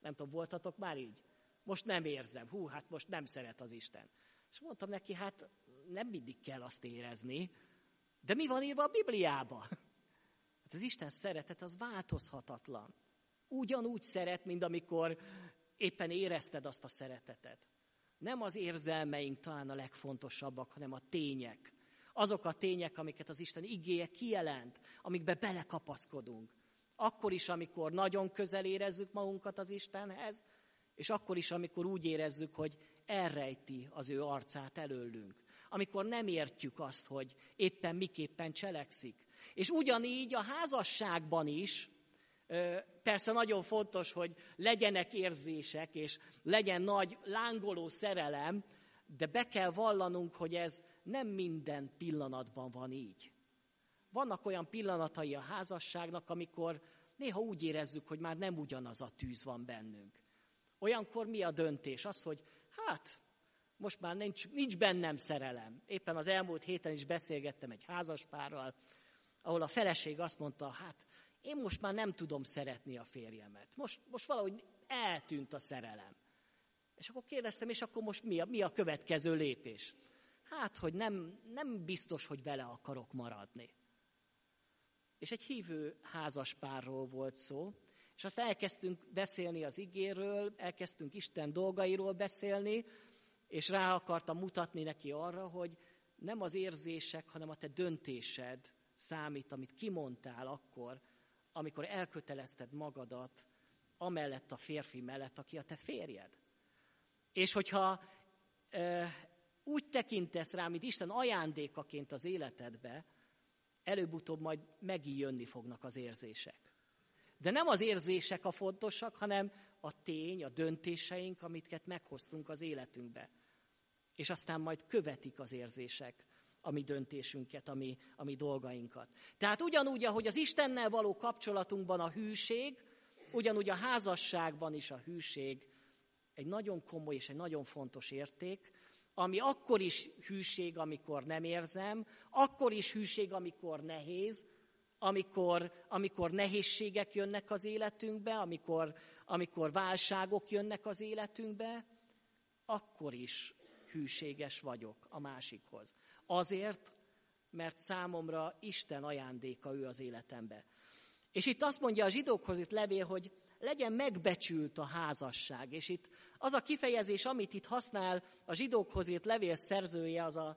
Nem tudom, voltatok már így? Most nem érzem. Hú, hát most nem szeret az Isten. És mondtam neki, hát nem mindig kell azt érezni, de mi van írva a Bibliába? Hát az Isten szeretet az változhatatlan. Ugyanúgy szeret, mint amikor éppen érezted azt a szeretetet. Nem az érzelmeink talán a legfontosabbak, hanem a tények. Azok a tények, amiket az Isten igéje kijelent, amikbe belekapaszkodunk. Akkor is, amikor nagyon közel érezzük magunkat az Istenhez, és akkor is, amikor úgy érezzük, hogy elrejti az ő arcát előlünk amikor nem értjük azt, hogy éppen miképpen cselekszik. És ugyanígy a házasságban is, persze nagyon fontos, hogy legyenek érzések, és legyen nagy lángoló szerelem, de be kell vallanunk, hogy ez nem minden pillanatban van így. Vannak olyan pillanatai a házasságnak, amikor néha úgy érezzük, hogy már nem ugyanaz a tűz van bennünk. Olyankor mi a döntés? Az, hogy hát most már nincs, nincs bennem szerelem. Éppen az elmúlt héten is beszélgettem egy házaspárral, ahol a feleség azt mondta, hát én most már nem tudom szeretni a férjemet. Most, most valahogy eltűnt a szerelem. És akkor kérdeztem, és akkor most mi a, mi a következő lépés? Hát, hogy nem, nem biztos, hogy vele akarok maradni. És egy hívő házaspárról volt szó, és aztán elkezdtünk beszélni az igéről, elkezdtünk Isten dolgairól beszélni, és rá akartam mutatni neki arra, hogy nem az érzések, hanem a te döntésed számít, amit kimondtál akkor, amikor elkötelezted magadat amellett a férfi mellett, aki a te férjed. És hogyha e, úgy tekintesz rá, mint Isten ajándékaként az életedbe, előbb-utóbb majd megint jönni fognak az érzések. De nem az érzések a fontosak, hanem a tény, a döntéseink, amiket meghoztunk az életünkbe. És aztán majd követik az érzések a mi döntésünket, a mi, a mi dolgainkat. Tehát ugyanúgy, ahogy az Istennel való kapcsolatunkban a hűség, ugyanúgy a házasságban is a hűség egy nagyon komoly és egy nagyon fontos érték, ami akkor is hűség, amikor nem érzem, akkor is hűség, amikor nehéz, amikor, amikor nehézségek jönnek az életünkbe, amikor, amikor válságok jönnek az életünkbe, akkor is hűséges vagyok a másikhoz. Azért, mert számomra Isten ajándéka ő az életembe. És itt azt mondja a zsidókhoz itt levél, hogy legyen megbecsült a házasság. És itt az a kifejezés, amit itt használ a zsidókhoz írt levél szerzője, az a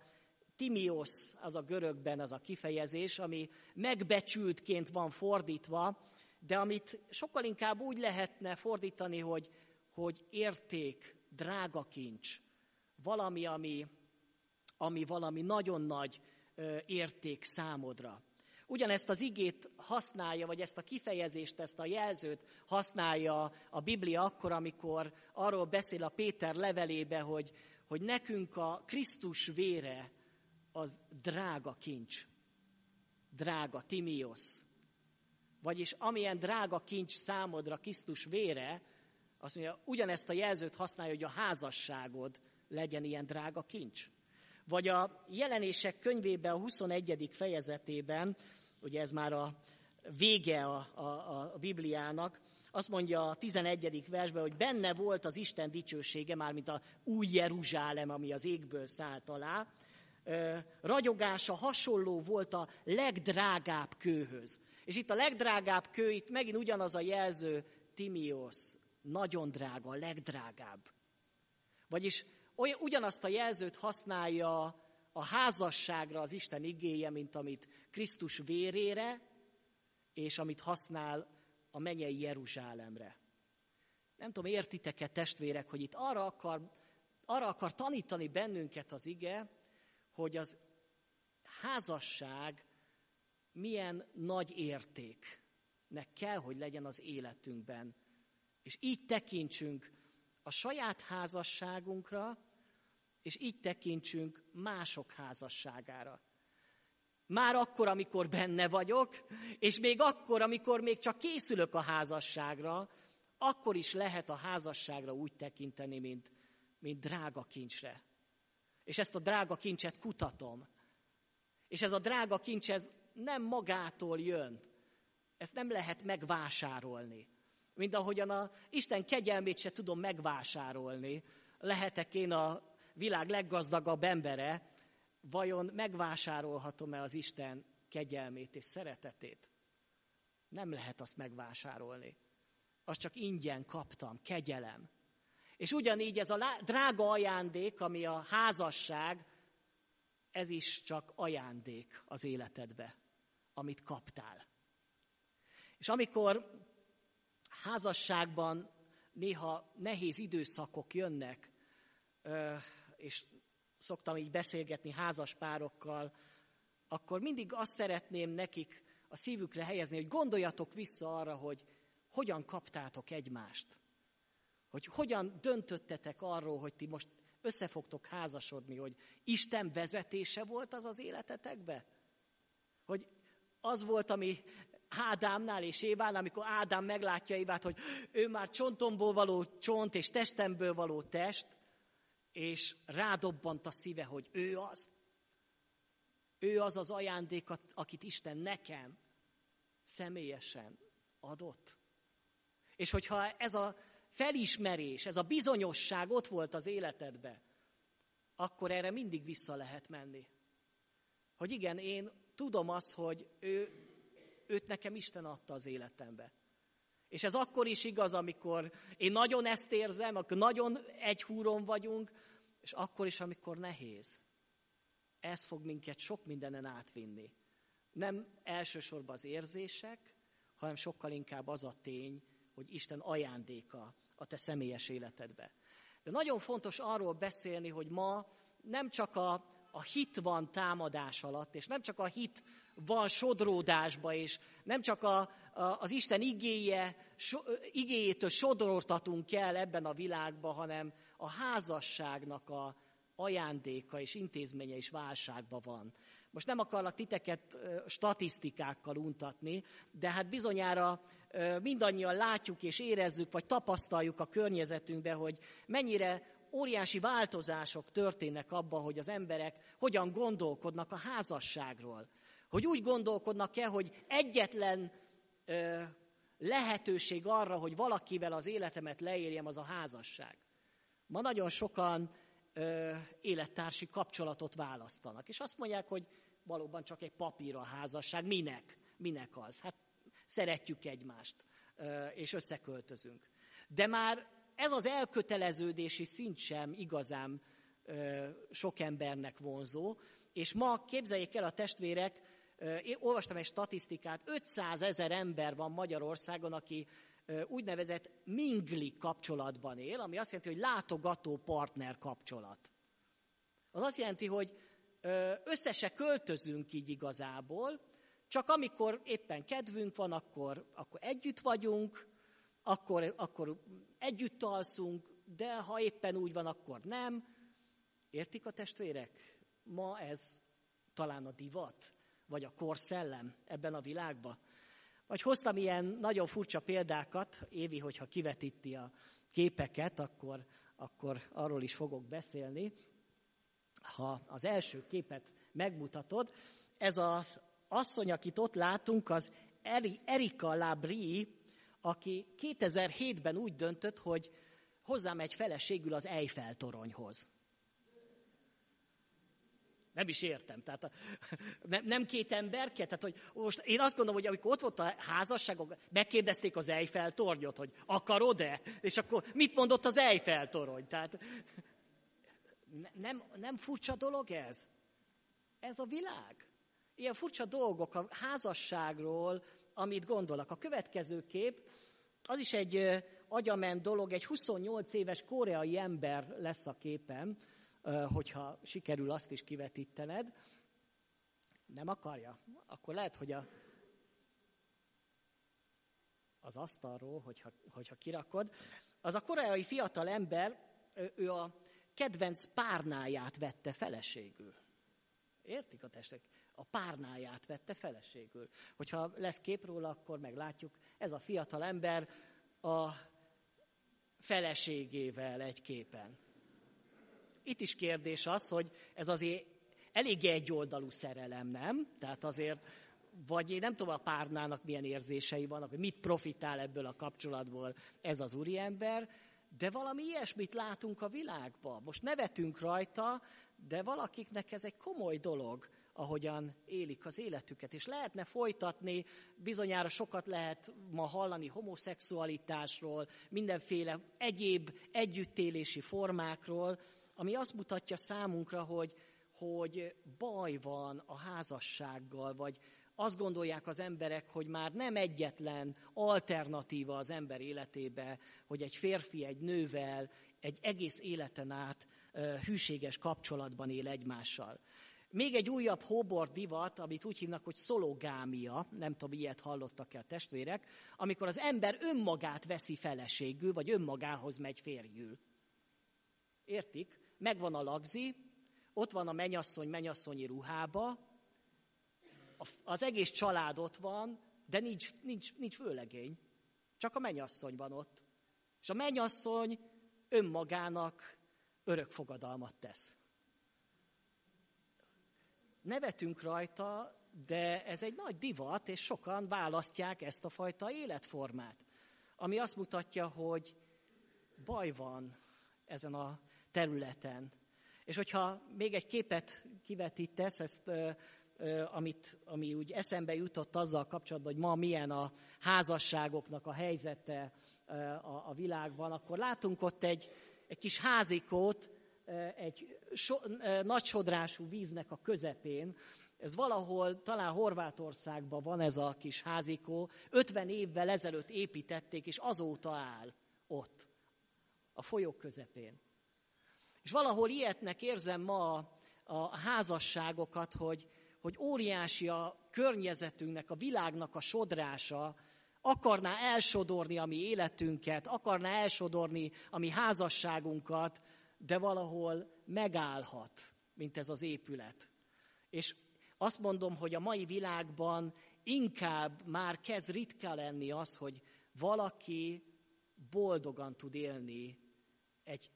timios, az a görögben az a kifejezés, ami megbecsültként van fordítva, de amit sokkal inkább úgy lehetne fordítani, hogy, hogy érték, drága kincs, valami, ami, ami valami nagyon nagy érték számodra. Ugyanezt az igét használja, vagy ezt a kifejezést, ezt a jelzőt használja a Biblia akkor, amikor arról beszél a Péter levelébe, hogy, hogy nekünk a Krisztus vére az drága kincs. Drága, Timios. Vagyis amilyen drága kincs számodra Krisztus vére, azt mondja, ugyanezt a jelzőt használja, hogy a házasságod legyen ilyen drága kincs. Vagy a jelenések könyvében, a 21. fejezetében, ugye ez már a vége a, a, a Bibliának, azt mondja a 11. versben, hogy benne volt az Isten dicsősége, mármint a új Jeruzsálem, ami az égből szállt alá, ragyogása hasonló volt a legdrágább kőhöz. És itt a legdrágább kő, itt megint ugyanaz a jelző, Timios, nagyon drága, a legdrágább. Vagyis olyan, ugyanazt a jelzőt használja a házasságra az Isten igéje, mint amit Krisztus vérére, és amit használ a menyei Jeruzsálemre. Nem tudom, értitek-e testvérek, hogy itt arra akar, arra akar tanítani bennünket az ige, hogy az házasság milyen nagy értéknek kell, hogy legyen az életünkben. És így tekintsünk a saját házasságunkra, és így tekintsünk mások házasságára. Már akkor, amikor benne vagyok, és még akkor, amikor még csak készülök a házasságra, akkor is lehet a házasságra úgy tekinteni, mint, mint drága kincsre. És ezt a drága kincset kutatom. És ez a drága kincs, ez nem magától jön. Ezt nem lehet megvásárolni. Mint ahogyan a Isten kegyelmét se tudom megvásárolni. Lehetek én a világ leggazdagabb embere, vajon megvásárolhatom-e az Isten kegyelmét és szeretetét? Nem lehet azt megvásárolni. Azt csak ingyen kaptam, kegyelem. És ugyanígy ez a drága ajándék, ami a házasság, ez is csak ajándék az életedbe, amit kaptál. És amikor házasságban néha nehéz időszakok jönnek, és szoktam így beszélgetni házas párokkal, akkor mindig azt szeretném nekik a szívükre helyezni, hogy gondoljatok vissza arra, hogy hogyan kaptátok egymást. Hogy hogyan döntöttetek arról, hogy ti most összefogtok házasodni, hogy Isten vezetése volt az az életetekbe? Hogy az volt, ami Ádámnál és Évánál, amikor Ádám meglátja Évát, hogy ő már csontomból való csont és testemből való test, és rádobbant a szíve, hogy ő az. Ő az az ajándék, akit Isten nekem személyesen adott. És hogyha ez a felismerés, ez a bizonyosság ott volt az életedbe, akkor erre mindig vissza lehet menni. Hogy igen, én tudom azt, hogy ő, őt nekem Isten adta az életembe. És ez akkor is igaz, amikor én nagyon ezt érzem, akkor nagyon egy húron vagyunk, és akkor is, amikor nehéz. Ez fog minket sok mindenen átvinni. Nem elsősorban az érzések, hanem sokkal inkább az a tény, hogy Isten ajándéka a te személyes életedbe. De nagyon fontos arról beszélni, hogy ma nem csak a, a hit van támadás alatt, és nem csak a hit van sodródásba, és nem csak a, a, az Isten igéje, so, igéjétől sodortatunk el ebben a világban, hanem a házasságnak a ajándéka és intézménye is válságban van. Most nem akarlak titeket statisztikákkal untatni, de hát bizonyára mindannyian látjuk és érezzük, vagy tapasztaljuk a környezetünkben, hogy mennyire óriási változások történnek abban, hogy az emberek hogyan gondolkodnak a házasságról. Hogy úgy gondolkodnak-e, hogy egyetlen lehetőség arra, hogy valakivel az életemet leérjem, az a házasság. Ma nagyon sokan ö, élettársi kapcsolatot választanak, és azt mondják, hogy valóban csak egy papír a házasság. Minek? Minek az? Hát szeretjük egymást, ö, és összeköltözünk. De már ez az elköteleződési szint sem igazán ö, sok embernek vonzó, és ma képzeljék el a testvérek, én olvastam egy statisztikát, 500 ezer ember van Magyarországon, aki úgynevezett mingli kapcsolatban él, ami azt jelenti, hogy látogató partner kapcsolat. Az azt jelenti, hogy össze se költözünk így igazából, csak amikor éppen kedvünk van, akkor, akkor együtt vagyunk, akkor, akkor együtt alszunk, de ha éppen úgy van, akkor nem. Értik a testvérek? Ma ez talán a divat, vagy a korszellem ebben a világban. Vagy hoztam ilyen nagyon furcsa példákat, Évi, hogyha kivetíti a képeket, akkor, akkor arról is fogok beszélni. Ha az első képet megmutatod, ez az asszony, akit ott látunk, az Erika Labri, aki 2007-ben úgy döntött, hogy hozzámegy feleségül az Eiffel toronyhoz. Nem is értem. Tehát a, nem, nem két emberke? Tehát, hogy most én azt gondolom, hogy amikor ott volt a házasságok, megkérdezték az Eiffel tornyot, hogy akarod-e? És akkor mit mondott az Eiffel torony? Tehát nem, nem furcsa dolog ez? Ez a világ. Ilyen furcsa dolgok a házasságról, amit gondolok. A következő kép, az is egy agyament dolog, egy 28 éves koreai ember lesz a képen, hogyha sikerül azt is kivetítened. Nem akarja? Akkor lehet, hogy a, az asztalról, hogyha, hogyha kirakod. Az a koreai fiatal ember, ő a kedvenc párnáját vette feleségül. Értik a testek? A párnáját vette feleségül. Hogyha lesz kép róla, akkor meglátjuk, ez a fiatal ember a feleségével egy képen. Itt is kérdés az, hogy ez azért elég egyoldalú szerelem, nem? Tehát azért, vagy én nem tudom, a párnának milyen érzései vannak, hogy mit profitál ebből a kapcsolatból ez az úriember, de valami ilyesmit látunk a világban. Most nevetünk rajta, de valakiknek ez egy komoly dolog, ahogyan élik az életüket. És lehetne folytatni, bizonyára sokat lehet ma hallani homoszexualitásról, mindenféle egyéb együttélési formákról, ami azt mutatja számunkra, hogy, hogy baj van a házassággal, vagy azt gondolják az emberek, hogy már nem egyetlen alternatíva az ember életébe, hogy egy férfi egy nővel egy egész életen át hűséges kapcsolatban él egymással. Még egy újabb hóbor divat, amit úgy hívnak, hogy szologámia, nem tudom, ilyet hallottak-e a testvérek, amikor az ember önmagát veszi feleségül, vagy önmagához megy férjül. Értik? Megvan a lagzi, ott van a menyasszony menyasszonyi ruhába, az egész család ott van, de nincs, nincs, nincs vőlegény. Csak a menyasszony van ott. És a menyasszony önmagának örök fogadalmat tesz. Nevetünk rajta, de ez egy nagy divat, és sokan választják ezt a fajta életformát, ami azt mutatja, hogy baj van ezen a területen. És hogyha még egy képet kivetítesz, ezt, amit, ami úgy eszembe jutott azzal kapcsolatban, hogy ma milyen a házasságoknak a helyzete a, a világban, akkor látunk ott egy, egy kis házikót, egy so, nagy sodrású víznek a közepén. Ez valahol, talán Horvátországban van ez a kis házikó. 50 évvel ezelőtt építették, és azóta áll ott, a folyók közepén. És valahol ilyetnek érzem ma a, a házasságokat, hogy, hogy óriási a környezetünknek, a világnak a sodrása, akarná elsodorni a mi életünket, akarná elsodorni a mi házasságunkat, de valahol megállhat, mint ez az épület. És azt mondom, hogy a mai világban inkább már kezd ritka lenni az, hogy valaki boldogan tud élni egy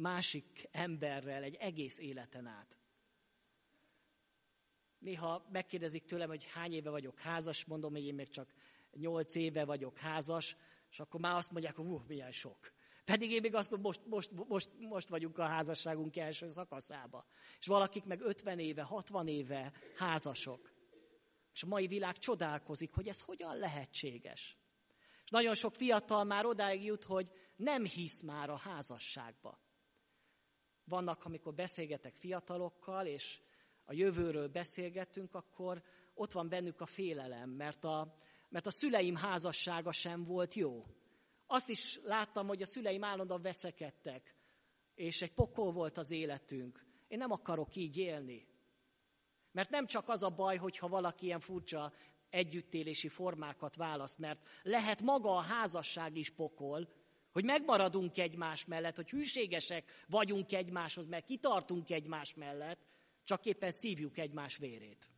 másik emberrel egy egész életen át. Néha megkérdezik tőlem, hogy hány éve vagyok házas, mondom, hogy én még csak nyolc éve vagyok házas, és akkor már azt mondják, hogy uh, milyen sok. Pedig én még azt mondom, most, most, most, most vagyunk a házasságunk első szakaszába. És valakik meg 50 éve, 60 éve házasok. És a mai világ csodálkozik, hogy ez hogyan lehetséges. És nagyon sok fiatal már odáig jut, hogy nem hisz már a házasságba. Vannak, amikor beszélgetek fiatalokkal, és a jövőről beszélgetünk, akkor ott van bennük a félelem, mert a, mert a szüleim házassága sem volt jó. Azt is láttam, hogy a szüleim állandóan veszekedtek, és egy pokol volt az életünk. Én nem akarok így élni. Mert nem csak az a baj, hogyha valaki ilyen furcsa együttélési formákat választ, mert lehet maga a házasság is pokol, hogy megmaradunk egymás mellett, hogy hűségesek vagyunk egymáshoz, mert kitartunk egymás mellett, csak éppen szívjuk egymás vérét.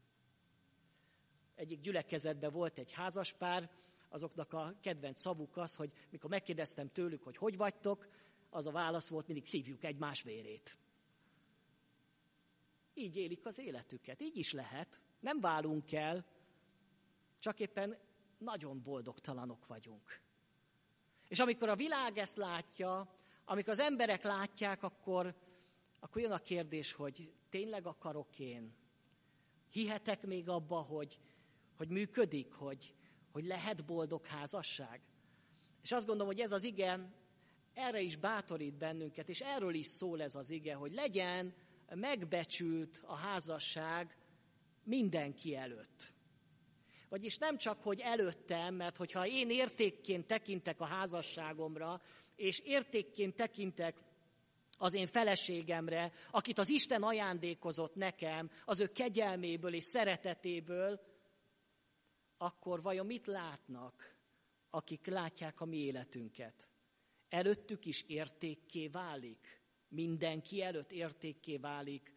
Egyik gyülekezetben volt egy házaspár, azoknak a kedvenc szavuk az, hogy mikor megkérdeztem tőlük, hogy hogy vagytok, az a válasz volt, mindig szívjuk egymás vérét. Így élik az életüket, így is lehet. Nem válunk el, csak éppen nagyon boldogtalanok vagyunk. És amikor a világ ezt látja, amikor az emberek látják, akkor, akkor jön a kérdés, hogy tényleg akarok én? Hihetek még abba, hogy, hogy működik, hogy, hogy lehet boldog házasság? És azt gondolom, hogy ez az igen erre is bátorít bennünket, és erről is szól ez az ige, hogy legyen megbecsült a házasság mindenki előtt. Vagyis nem csak, hogy előttem, mert hogyha én értékként tekintek a házasságomra, és értékként tekintek az én feleségemre, akit az Isten ajándékozott nekem, az ő kegyelméből és szeretetéből, akkor vajon mit látnak, akik látják a mi életünket? Előttük is értékké válik, mindenki előtt értékké válik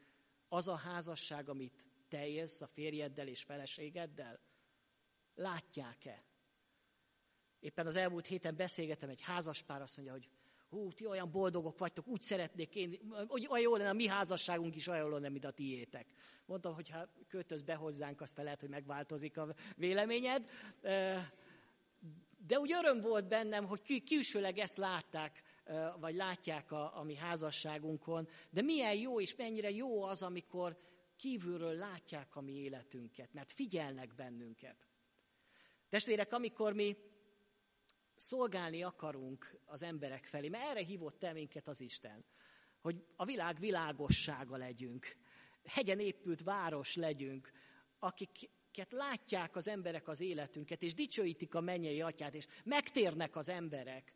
az a házasság, amit te élsz a férjeddel és feleségeddel? Látják-e? Éppen az elmúlt héten beszélgetem egy házaspár, azt mondja, hogy hú, ti olyan boldogok vagytok, úgy szeretnék én, hogy olyan jó lenne, a mi házasságunk is olyan lenne, mint a tiétek. Mondtam, hogy ha költöz be hozzánk, aztán lehet, hogy megváltozik a véleményed. De úgy öröm volt bennem, hogy külsőleg ezt látták, vagy látják a, a mi házasságunkon. De milyen jó és mennyire jó az, amikor kívülről látják a mi életünket, mert figyelnek bennünket. Testvérek, amikor mi szolgálni akarunk az emberek felé, mert erre hívott el minket az Isten, hogy a világ világossága legyünk, hegyen épült város legyünk, akiket látják az emberek az életünket, és dicsőítik a mennyei atyát, és megtérnek az emberek,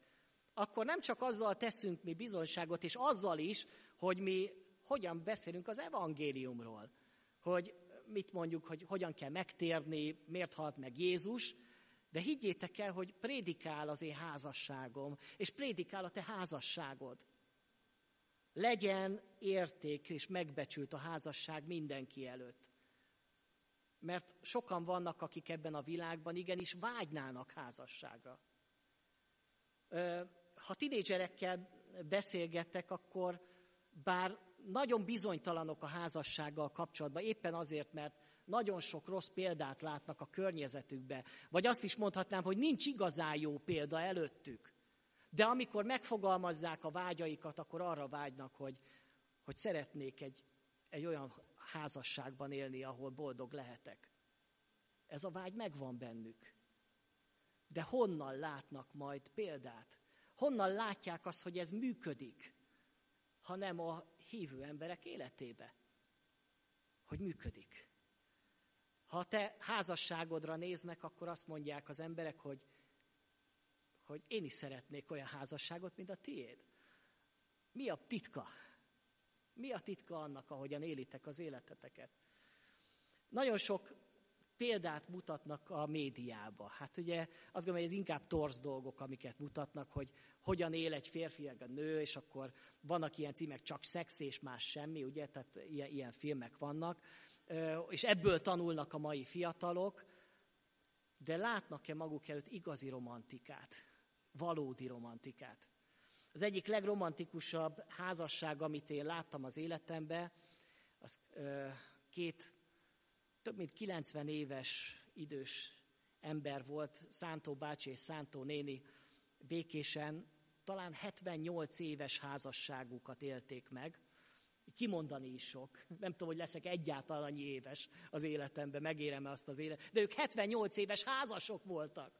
akkor nem csak azzal teszünk mi bizonyságot, és azzal is, hogy mi hogyan beszélünk az evangéliumról, hogy mit mondjuk, hogy hogyan kell megtérni, miért halt meg Jézus, de higgyétek el, hogy prédikál az én házasságom, és prédikál a te házasságod. Legyen érték és megbecsült a házasság mindenki előtt. Mert sokan vannak, akik ebben a világban igenis vágynának házasságra. Ha tinédzserekkel beszélgettek, akkor bár nagyon bizonytalanok a házassággal kapcsolatban, éppen azért, mert nagyon sok rossz példát látnak a környezetükbe. Vagy azt is mondhatnám, hogy nincs igazán jó példa előttük. De amikor megfogalmazzák a vágyaikat, akkor arra vágynak, hogy, hogy szeretnék egy, egy olyan házasságban élni, ahol boldog lehetek. Ez a vágy megvan bennük. De honnan látnak majd példát? Honnan látják azt, hogy ez működik, ha nem a hívő emberek életébe? Hogy működik. Ha te házasságodra néznek, akkor azt mondják az emberek, hogy, hogy én is szeretnék olyan házasságot, mint a tiéd. Mi a titka? Mi a titka annak, ahogyan élitek az életeteket? Nagyon sok példát mutatnak a médiába. Hát ugye azt gondolom, hogy ez inkább torz dolgok, amiket mutatnak, hogy hogyan él egy férfi, egy nő, és akkor vannak ilyen címek, csak szex és más semmi, ugye, tehát ilyen, ilyen filmek vannak és ebből tanulnak a mai fiatalok, de látnak-e maguk előtt igazi romantikát, valódi romantikát? Az egyik legromantikusabb házasság, amit én láttam az életemben, az két több mint 90 éves idős ember volt, Szántó bácsi és Szántó néni békésen, talán 78 éves házasságukat élték meg, kimondani is sok. Nem tudom, hogy leszek egyáltalán annyi éves az életemben, megérem-e azt az élet. De ők 78 éves házasok voltak.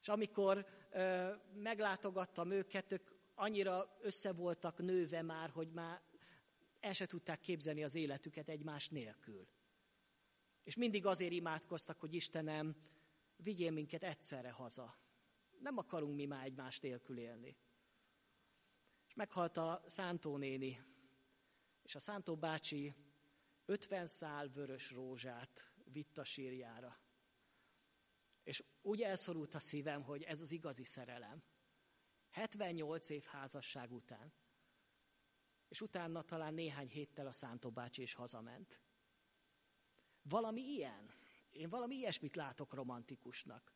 És amikor ö, meglátogattam őket, ők annyira össze voltak nőve már, hogy már el se tudták képzelni az életüket egymás nélkül. És mindig azért imádkoztak, hogy Istenem, vigyél minket egyszerre haza. Nem akarunk mi már egymás nélkül élni. És meghalt a Szántó néni, és a Szántó bácsi 50 szál vörös rózsát vitt a sírjára. És úgy elszorult a szívem, hogy ez az igazi szerelem. 78 év házasság után. És utána talán néhány héttel a Szántó bácsi is hazament. Valami ilyen. Én valami ilyesmit látok romantikusnak.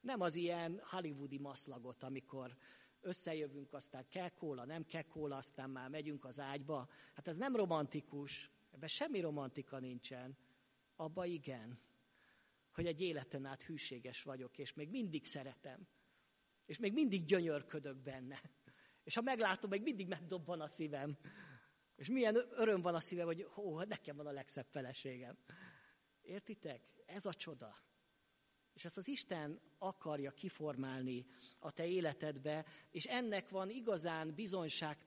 Nem az ilyen hollywoodi maszlagot, amikor összejövünk, aztán kell kóla, nem kell kóla, aztán már megyünk az ágyba. Hát ez nem romantikus, ebben semmi romantika nincsen. Abba igen, hogy egy életen át hűséges vagyok, és még mindig szeretem. És még mindig gyönyörködök benne. És ha meglátom, még mindig megdobban a szívem. És milyen öröm van a szívem, hogy ó, nekem van a legszebb feleségem. Értitek? Ez a csoda. És ezt az Isten akarja kiformálni a te életedbe, és ennek van igazán bizonyság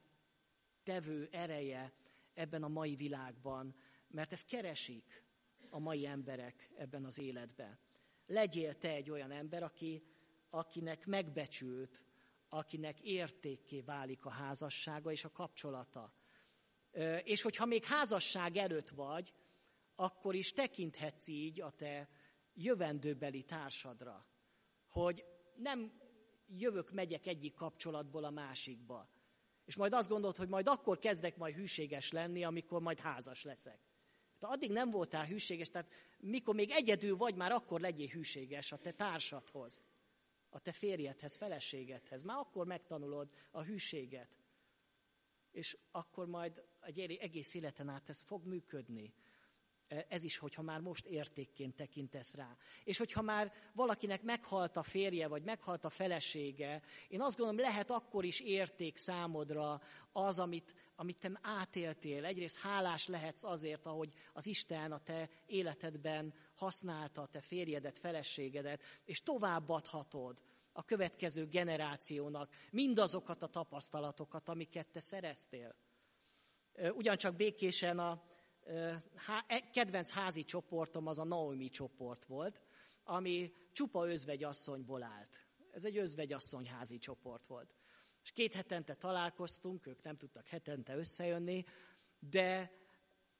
tevő ereje ebben a mai világban, mert ezt keresik a mai emberek ebben az életben. Legyél te egy olyan ember, aki, akinek megbecsült, akinek értékké válik a házassága és a kapcsolata. És hogyha még házasság előtt vagy, akkor is tekinthetsz így a te jövendőbeli társadra, hogy nem jövök, megyek egyik kapcsolatból a másikba, és majd azt gondolod, hogy majd akkor kezdek majd hűséges lenni, amikor majd házas leszek. De addig nem voltál hűséges, tehát mikor még egyedül vagy, már akkor legyél hűséges a te társadhoz, a te férjedhez, feleségedhez. Már akkor megtanulod a hűséget. És akkor majd egy egész életen át ez fog működni ez is, hogyha már most értékként tekintesz rá. És hogyha már valakinek meghalt a férje, vagy meghalt a felesége, én azt gondolom, lehet akkor is érték számodra az, amit, amit te átéltél. Egyrészt hálás lehetsz azért, ahogy az Isten a te életedben használta a te férjedet, feleségedet, és továbbadhatod a következő generációnak mindazokat a tapasztalatokat, amiket te szereztél. Ugyancsak békésen a, kedvenc házi csoportom az a Naomi csoport volt, ami csupa özvegyasszonyból állt. Ez egy özvegyasszony házi csoport volt. És két hetente találkoztunk, ők nem tudtak hetente összejönni, de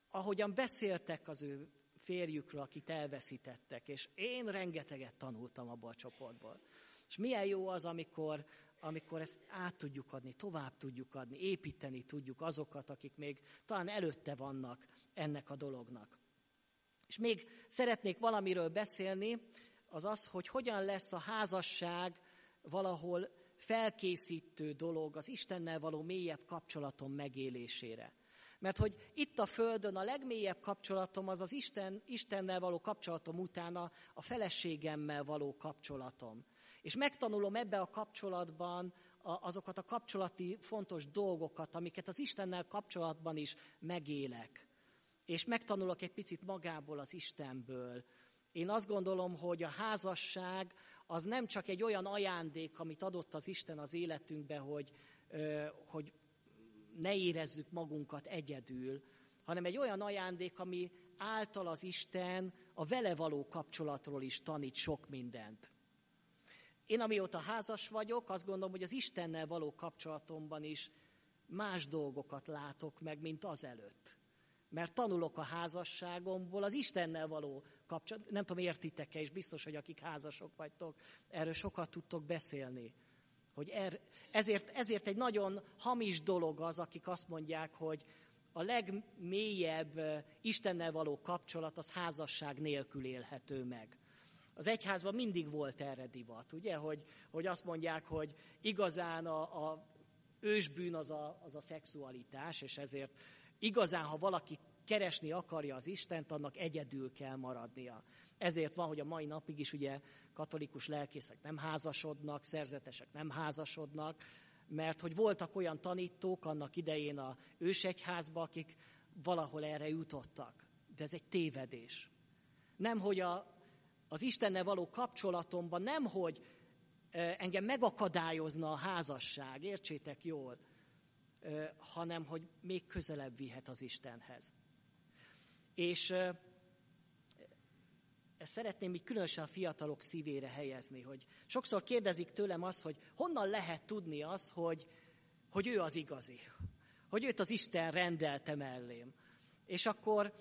ahogyan beszéltek az ő férjükről, akit elveszítettek, és én rengeteget tanultam abból a csoportból. És milyen jó az, amikor, amikor ezt át tudjuk adni, tovább tudjuk adni, építeni tudjuk azokat, akik még talán előtte vannak ennek a dolognak. És még szeretnék valamiről beszélni, az az, hogy hogyan lesz a házasság valahol felkészítő dolog az Istennel való mélyebb kapcsolatom megélésére. Mert hogy itt a Földön a legmélyebb kapcsolatom az az Isten, Istennel való kapcsolatom utána a feleségemmel való kapcsolatom. És megtanulom ebbe a kapcsolatban azokat a kapcsolati fontos dolgokat, amiket az Istennel kapcsolatban is megélek és megtanulok egy picit magából, az Istenből. Én azt gondolom, hogy a házasság az nem csak egy olyan ajándék, amit adott az Isten az életünkbe, hogy, hogy ne érezzük magunkat egyedül, hanem egy olyan ajándék, ami által az Isten a vele való kapcsolatról is tanít sok mindent. Én amióta házas vagyok, azt gondolom, hogy az Istennel való kapcsolatomban is más dolgokat látok meg, mint azelőtt mert tanulok a házasságomból, az Istennel való kapcsolat. Nem tudom, értitek-e, és biztos, hogy akik házasok vagytok, erről sokat tudtok beszélni. Hogy er, ezért, ezért egy nagyon hamis dolog az, akik azt mondják, hogy a legmélyebb Istennel való kapcsolat az házasság nélkül élhető meg. Az egyházban mindig volt erre divat, ugye, hogy, hogy azt mondják, hogy igazán a, a ősbűn az a, az a szexualitás, és ezért igazán, ha valaki keresni akarja az Istent, annak egyedül kell maradnia. Ezért van, hogy a mai napig is ugye katolikus lelkészek nem házasodnak, szerzetesek nem házasodnak, mert hogy voltak olyan tanítók annak idején a ősegyházba, akik valahol erre jutottak. De ez egy tévedés. Nem, hogy a, az Istennel való kapcsolatomban nem, hogy engem megakadályozna a házasság, értsétek jól, hanem hogy még közelebb vihet az Istenhez. És ezt szeretném így különösen a fiatalok szívére helyezni, hogy sokszor kérdezik tőlem azt, hogy honnan lehet tudni az, hogy, hogy ő az igazi, hogy őt az Isten rendelte mellém. És akkor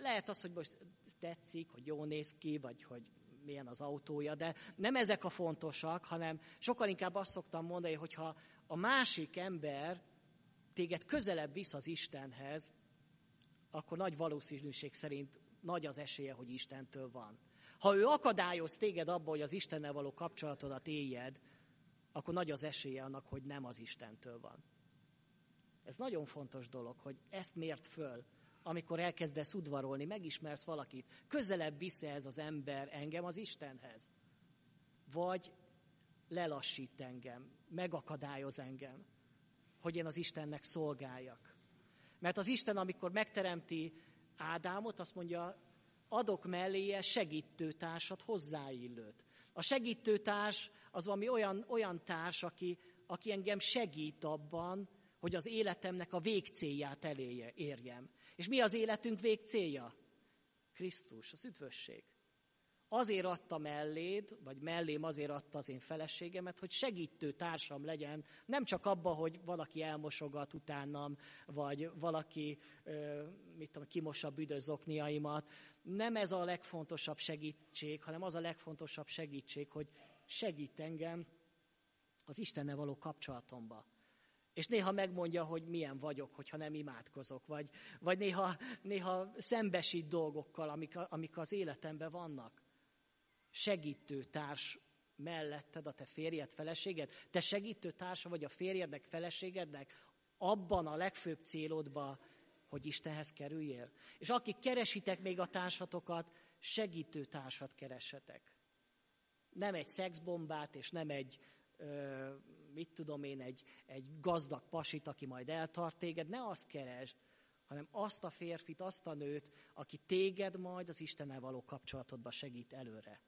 lehet az, hogy most tetszik, hogy jó néz ki, vagy hogy milyen az autója, de nem ezek a fontosak, hanem sokkal inkább azt szoktam mondani, hogy ha a másik ember téged közelebb visz az Istenhez, akkor nagy valószínűség szerint nagy az esélye, hogy Istentől van. Ha ő akadályoz téged abból, hogy az Istennel való kapcsolatodat éljed, akkor nagy az esélye annak, hogy nem az Istentől van. Ez nagyon fontos dolog, hogy ezt mért föl, amikor elkezdesz udvarolni, megismersz valakit, közelebb visz ez az ember engem az Istenhez. Vagy lelassít engem, megakadályoz engem, hogy én az Istennek szolgáljak. Mert az Isten, amikor megteremti Ádámot, azt mondja, adok melléje segítőtársat, hozzáillőt. A segítőtárs az valami olyan, olyan társ, aki, aki engem segít abban, hogy az életemnek a végcélját eléje, érjem. És mi az életünk végcélja? Krisztus, az üdvösség. Azért adta melléd, vagy mellém azért adta az én feleségemet, hogy segítő társam legyen, nem csak abba, hogy valaki elmosogat utánam, vagy valaki, mit tudom, kimossa büdös zokniaimat. Nem ez a legfontosabb segítség, hanem az a legfontosabb segítség, hogy segít engem az Istennel való kapcsolatomba. És néha megmondja, hogy milyen vagyok, hogyha nem imádkozok, vagy, vagy néha, néha szembesít dolgokkal, amik, amik az életemben vannak segítő társ melletted a te férjed, feleséged? Te segítő társa vagy a férjednek, feleségednek abban a legfőbb célodba, hogy Istenhez kerüljél? És akik keresitek még a társatokat, segítő társat keressetek. Nem egy szexbombát, és nem egy, mit tudom én, egy, egy gazdag pasit, aki majd eltart téged. Ne azt keresd, hanem azt a férfit, azt a nőt, aki téged majd az Istennel való kapcsolatodba segít előre.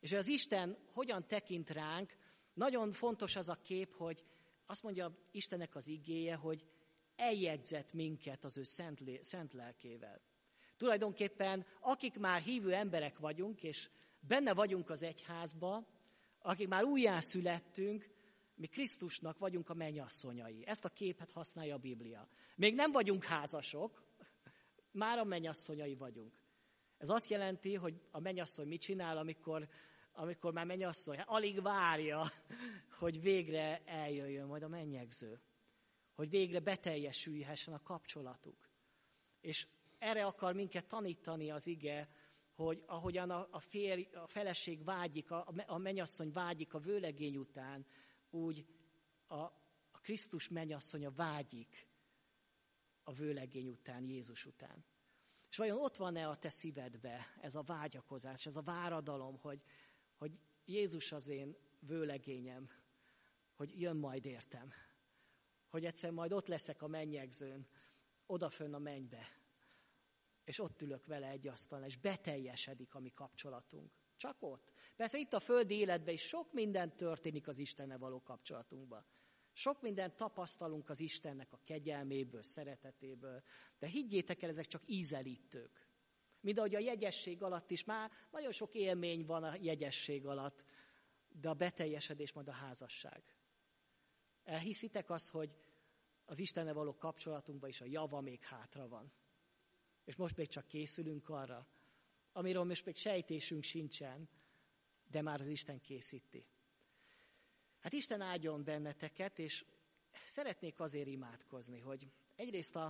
És az Isten hogyan tekint ránk, nagyon fontos az a kép, hogy azt mondja Istennek az igéje, hogy eljegyzett minket az ő szent, szent lelkével. Tulajdonképpen, akik már hívő emberek vagyunk, és benne vagyunk az egyházba, akik már újjászülettünk, mi Krisztusnak vagyunk a mennyasszonyai. Ezt a képet használja a Biblia. Még nem vagyunk házasok, már a mennyasszonyai vagyunk. Ez azt jelenti, hogy a mennyasszony mit csinál, amikor amikor már mennyasszony, hát alig várja, hogy végre eljöjjön majd a mennyegző. Hogy végre beteljesülhessen a kapcsolatuk. És erre akar minket tanítani az ige, hogy ahogyan a, a, férj, a feleség vágyik, a, a mennyasszony vágyik a vőlegény után, úgy a, a Krisztus mennyasszonya vágyik a vőlegény után, Jézus után. És vajon ott van-e a te szívedbe ez a vágyakozás, ez a váradalom, hogy, hogy Jézus az én vőlegényem, hogy jön majd értem, hogy egyszer majd ott leszek a mennyegzőn, odafönn a mennybe, és ott ülök vele egy asztalon, és beteljesedik a mi kapcsolatunk. Csak ott. Persze itt a földi életben is sok minden történik az Istenne való kapcsolatunkban. Sok mindent tapasztalunk az Istennek a kegyelméből, szeretetéből, de higgyétek el, ezek csak ízelítők. Mint ahogy a jegyesség alatt is már nagyon sok élmény van a jegyesség alatt, de a beteljesedés majd a házasság. Elhiszitek azt, hogy az Istenne való kapcsolatunkban is a java még hátra van. És most még csak készülünk arra, amiről most még sejtésünk sincsen, de már az Isten készíti. Hát Isten áldjon benneteket, és szeretnék azért imádkozni, hogy egyrészt a,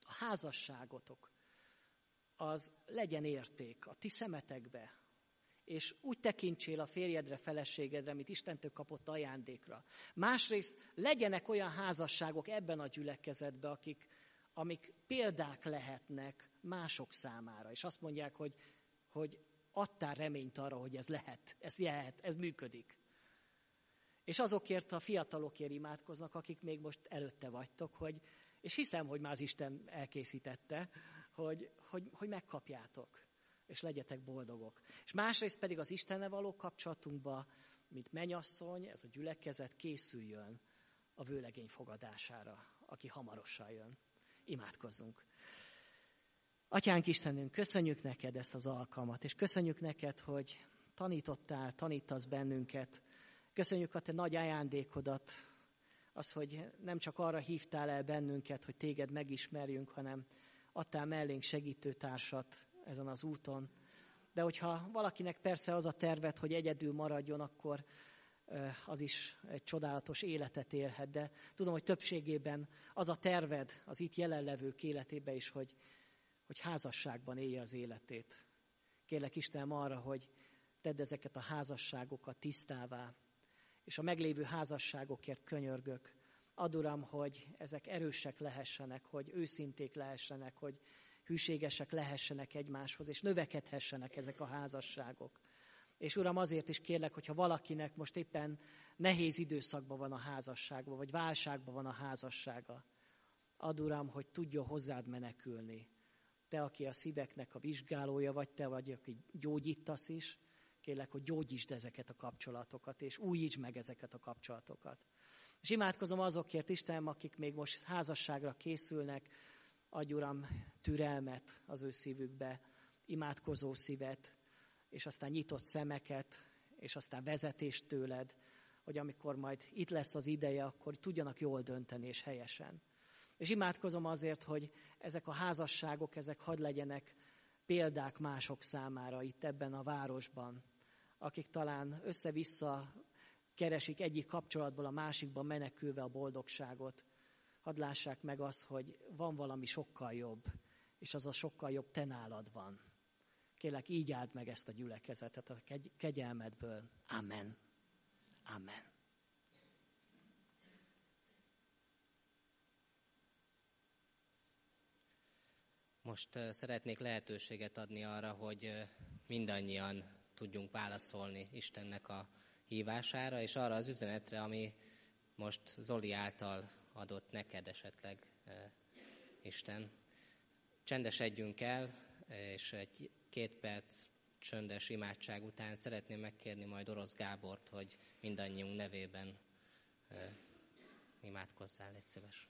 a házasságotok, az legyen érték a ti szemetekbe, és úgy tekintsél a férjedre, feleségedre, mint Istentől kapott ajándékra. Másrészt legyenek olyan házasságok ebben a gyülekezetben, akik, amik példák lehetnek mások számára, és azt mondják, hogy, hogy adtál reményt arra, hogy ez lehet, ez lehet, ez működik. És azokért a fiatalokért imádkoznak, akik még most előtte vagytok, hogy, és hiszem, hogy már az Isten elkészítette, hogy, hogy, hogy megkapjátok, és legyetek boldogok. És másrészt pedig az Istenne való kapcsolatunkba, mint menyasszony, ez a gyülekezet készüljön a vőlegény fogadására, aki hamarosan jön. Imádkozzunk. Atyánk Istenünk, köszönjük neked ezt az alkalmat, és köszönjük neked, hogy tanítottál, tanítasz bennünket. Köszönjük a te nagy ajándékodat, az, hogy nem csak arra hívtál el bennünket, hogy téged megismerjünk, hanem adtál mellénk segítőtársat ezen az úton. De hogyha valakinek persze az a tervet, hogy egyedül maradjon, akkor az is egy csodálatos életet élhet. De tudom, hogy többségében az a terved az itt jelenlevők életébe is, hogy, hogy házasságban élje az életét. Kérlek Istenem arra, hogy tedd ezeket a házasságokat tisztává, és a meglévő házasságokért könyörgök. Add Uram, hogy ezek erősek lehessenek, hogy őszinték lehessenek, hogy hűségesek lehessenek egymáshoz, és növekedhessenek ezek a házasságok. És Uram, azért is kérlek, hogyha valakinek most éppen nehéz időszakban van a házasságban, vagy válságban van a házassága, add Uram, hogy tudjon hozzád menekülni. Te, aki a szíveknek a vizsgálója vagy, te vagy, aki gyógyítasz is, kérlek, hogy gyógyítsd ezeket a kapcsolatokat, és újítsd meg ezeket a kapcsolatokat. És imádkozom azokért, Istenem, akik még most házasságra készülnek, adj Uram türelmet az ő szívükbe, imádkozó szívet, és aztán nyitott szemeket, és aztán vezetést tőled, hogy amikor majd itt lesz az ideje, akkor tudjanak jól dönteni és helyesen. És imádkozom azért, hogy ezek a házasságok, ezek hadd legyenek példák mások számára itt ebben a városban, akik talán össze-vissza keresik egyik kapcsolatból a másikban menekülve a boldogságot. Hadd lássák meg azt, hogy van valami sokkal jobb, és az a sokkal jobb te nálad van. Kélek, így áld meg ezt a gyülekezetet a kegy- kegyelmedből. Amen. Amen. Most szeretnék lehetőséget adni arra, hogy mindannyian tudjunk válaszolni Istennek a hívására, és arra az üzenetre, ami most Zoli által adott neked esetleg Isten. Csendesedjünk el, és egy két perc csöndes imádság után szeretném megkérni majd Orosz Gábort, hogy mindannyiunk nevében imádkozzál, egy szíves.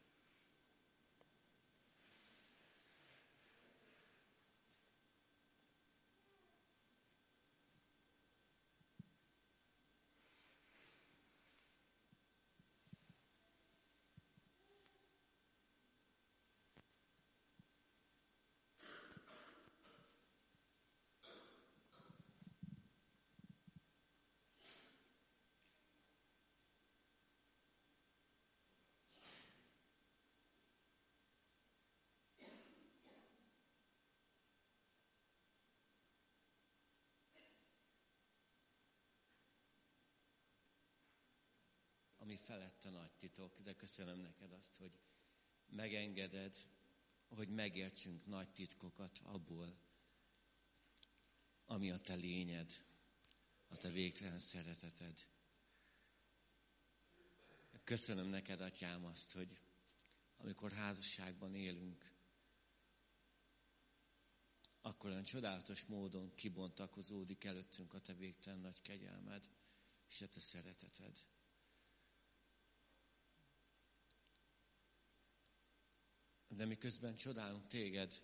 Ami felette nagy titok, de köszönöm neked azt, hogy megengeded, hogy megértsünk nagy titkokat abból, ami a te lényed, a te végtelen szereteted. Köszönöm neked, atyám, azt, hogy amikor házasságban élünk, akkor olyan csodálatos módon kibontakozódik előttünk a te végtelen nagy kegyelmed és a te szereteted. De miközben csodálunk téged,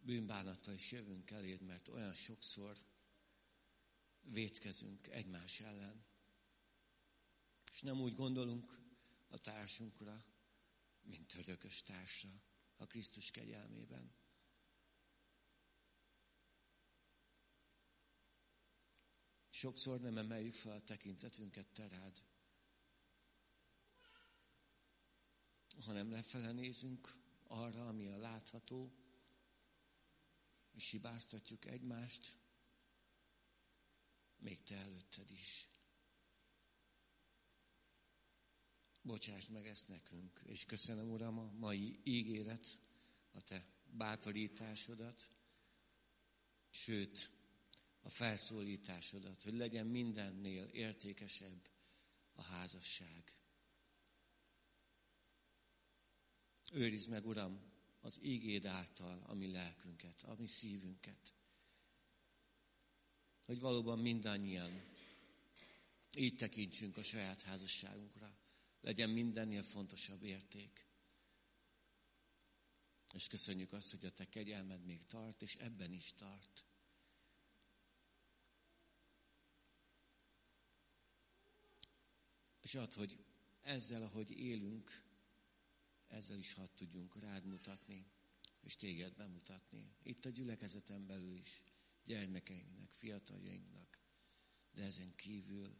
bűnbánattal is jövünk eléd, mert olyan sokszor vétkezünk egymás ellen. És nem úgy gondolunk a társunkra, mint örökös társra a Krisztus kegyelmében. Sokszor nem emeljük fel a tekintetünket te rád, hanem lefele nézünk arra, ami a látható, és hibáztatjuk egymást, még te előtted is. bocsáss meg ezt nekünk. És köszönöm, Uram, a mai ígéret, a Te bátorításodat, sőt, a felszólításodat, hogy legyen mindennél értékesebb a házasság. Őrizd meg, Uram, az ígéd által a mi lelkünket, a mi szívünket. Hogy valóban mindannyian így tekintsünk a saját házasságunkra. Legyen mindennél fontosabb érték. És köszönjük azt, hogy a te kegyelmed még tart, és ebben is tart. És ad, hogy ezzel, ahogy élünk, ezzel is hadd tudjunk rád mutatni, és téged bemutatni. Itt a gyülekezeten belül is, gyermekeinknek, fiataljainknak, de ezen kívül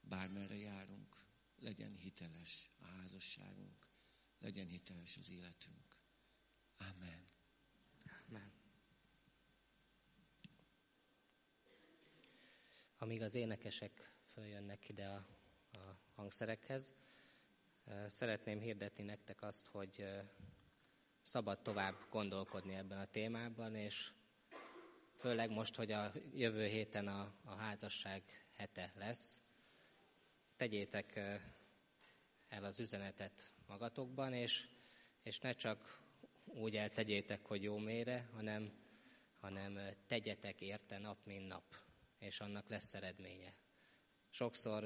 bármerre járunk, legyen hiteles a házasságunk, legyen hiteles az életünk. Amen. Amen. Amíg az énekesek följönnek ide a, a hangszerekhez, szeretném hirdetni nektek azt, hogy szabad tovább gondolkodni ebben a témában, és főleg most, hogy a jövő héten a, a házasság hete lesz, tegyétek el az üzenetet magatokban, és, és ne csak úgy eltegyétek, hogy jó mére, hanem, hanem tegyetek érte nap, mint nap, és annak lesz eredménye. Sokszor,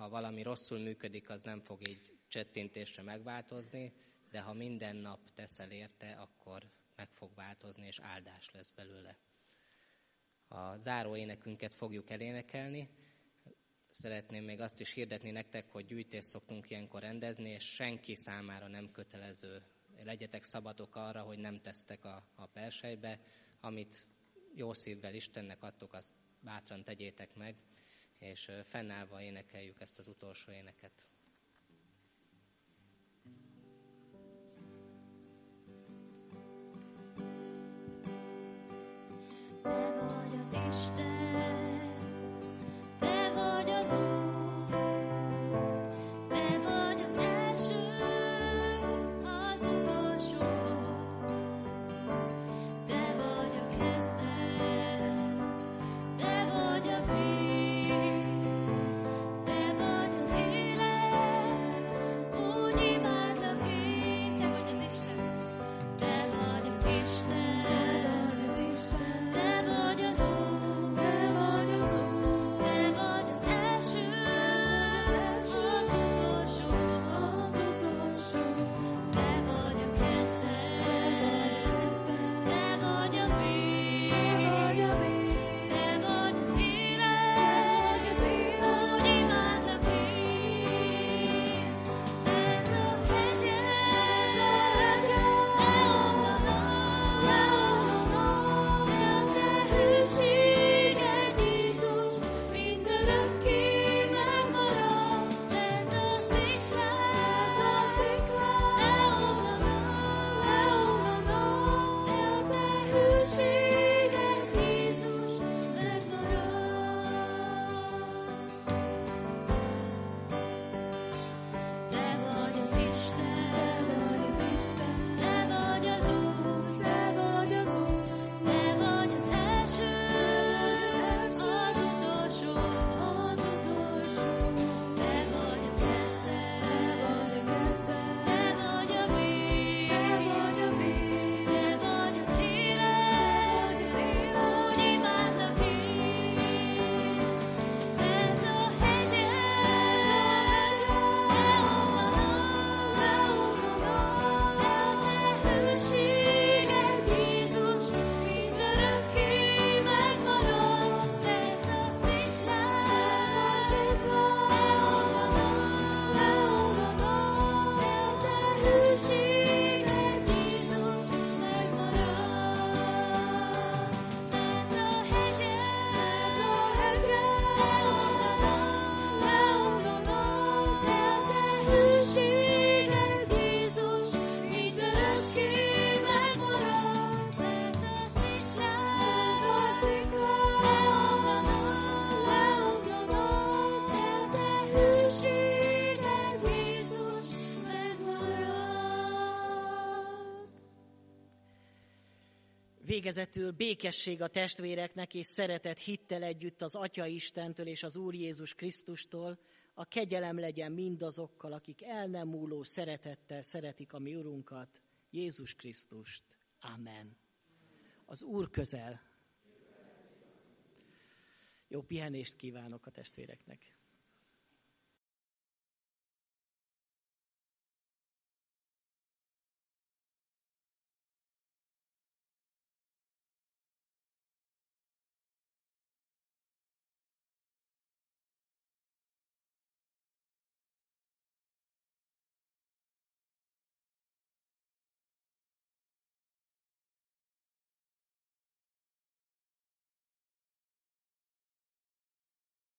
ha valami rosszul működik, az nem fog így csettintésre megváltozni, de ha minden nap teszel érte, akkor meg fog változni, és áldás lesz belőle. A záró énekünket fogjuk elénekelni, Szeretném még azt is hirdetni nektek, hogy gyűjtést szoktunk ilyenkor rendezni, és senki számára nem kötelező. Legyetek szabadok arra, hogy nem tesztek a, a persejbe, amit jó szívvel Istennek adtok, azt bátran tegyétek meg, és fennállva énekeljük ezt az utolsó éneket. Végezetül békesség a testvéreknek és szeretet hittel együtt az Atya Istentől és az Úr Jézus Krisztustól, a kegyelem legyen mindazokkal, akik el nem múló szeretettel szeretik a mi Urunkat, Jézus Krisztust. Amen. Az Úr közel. Jó pihenést kívánok a testvéreknek.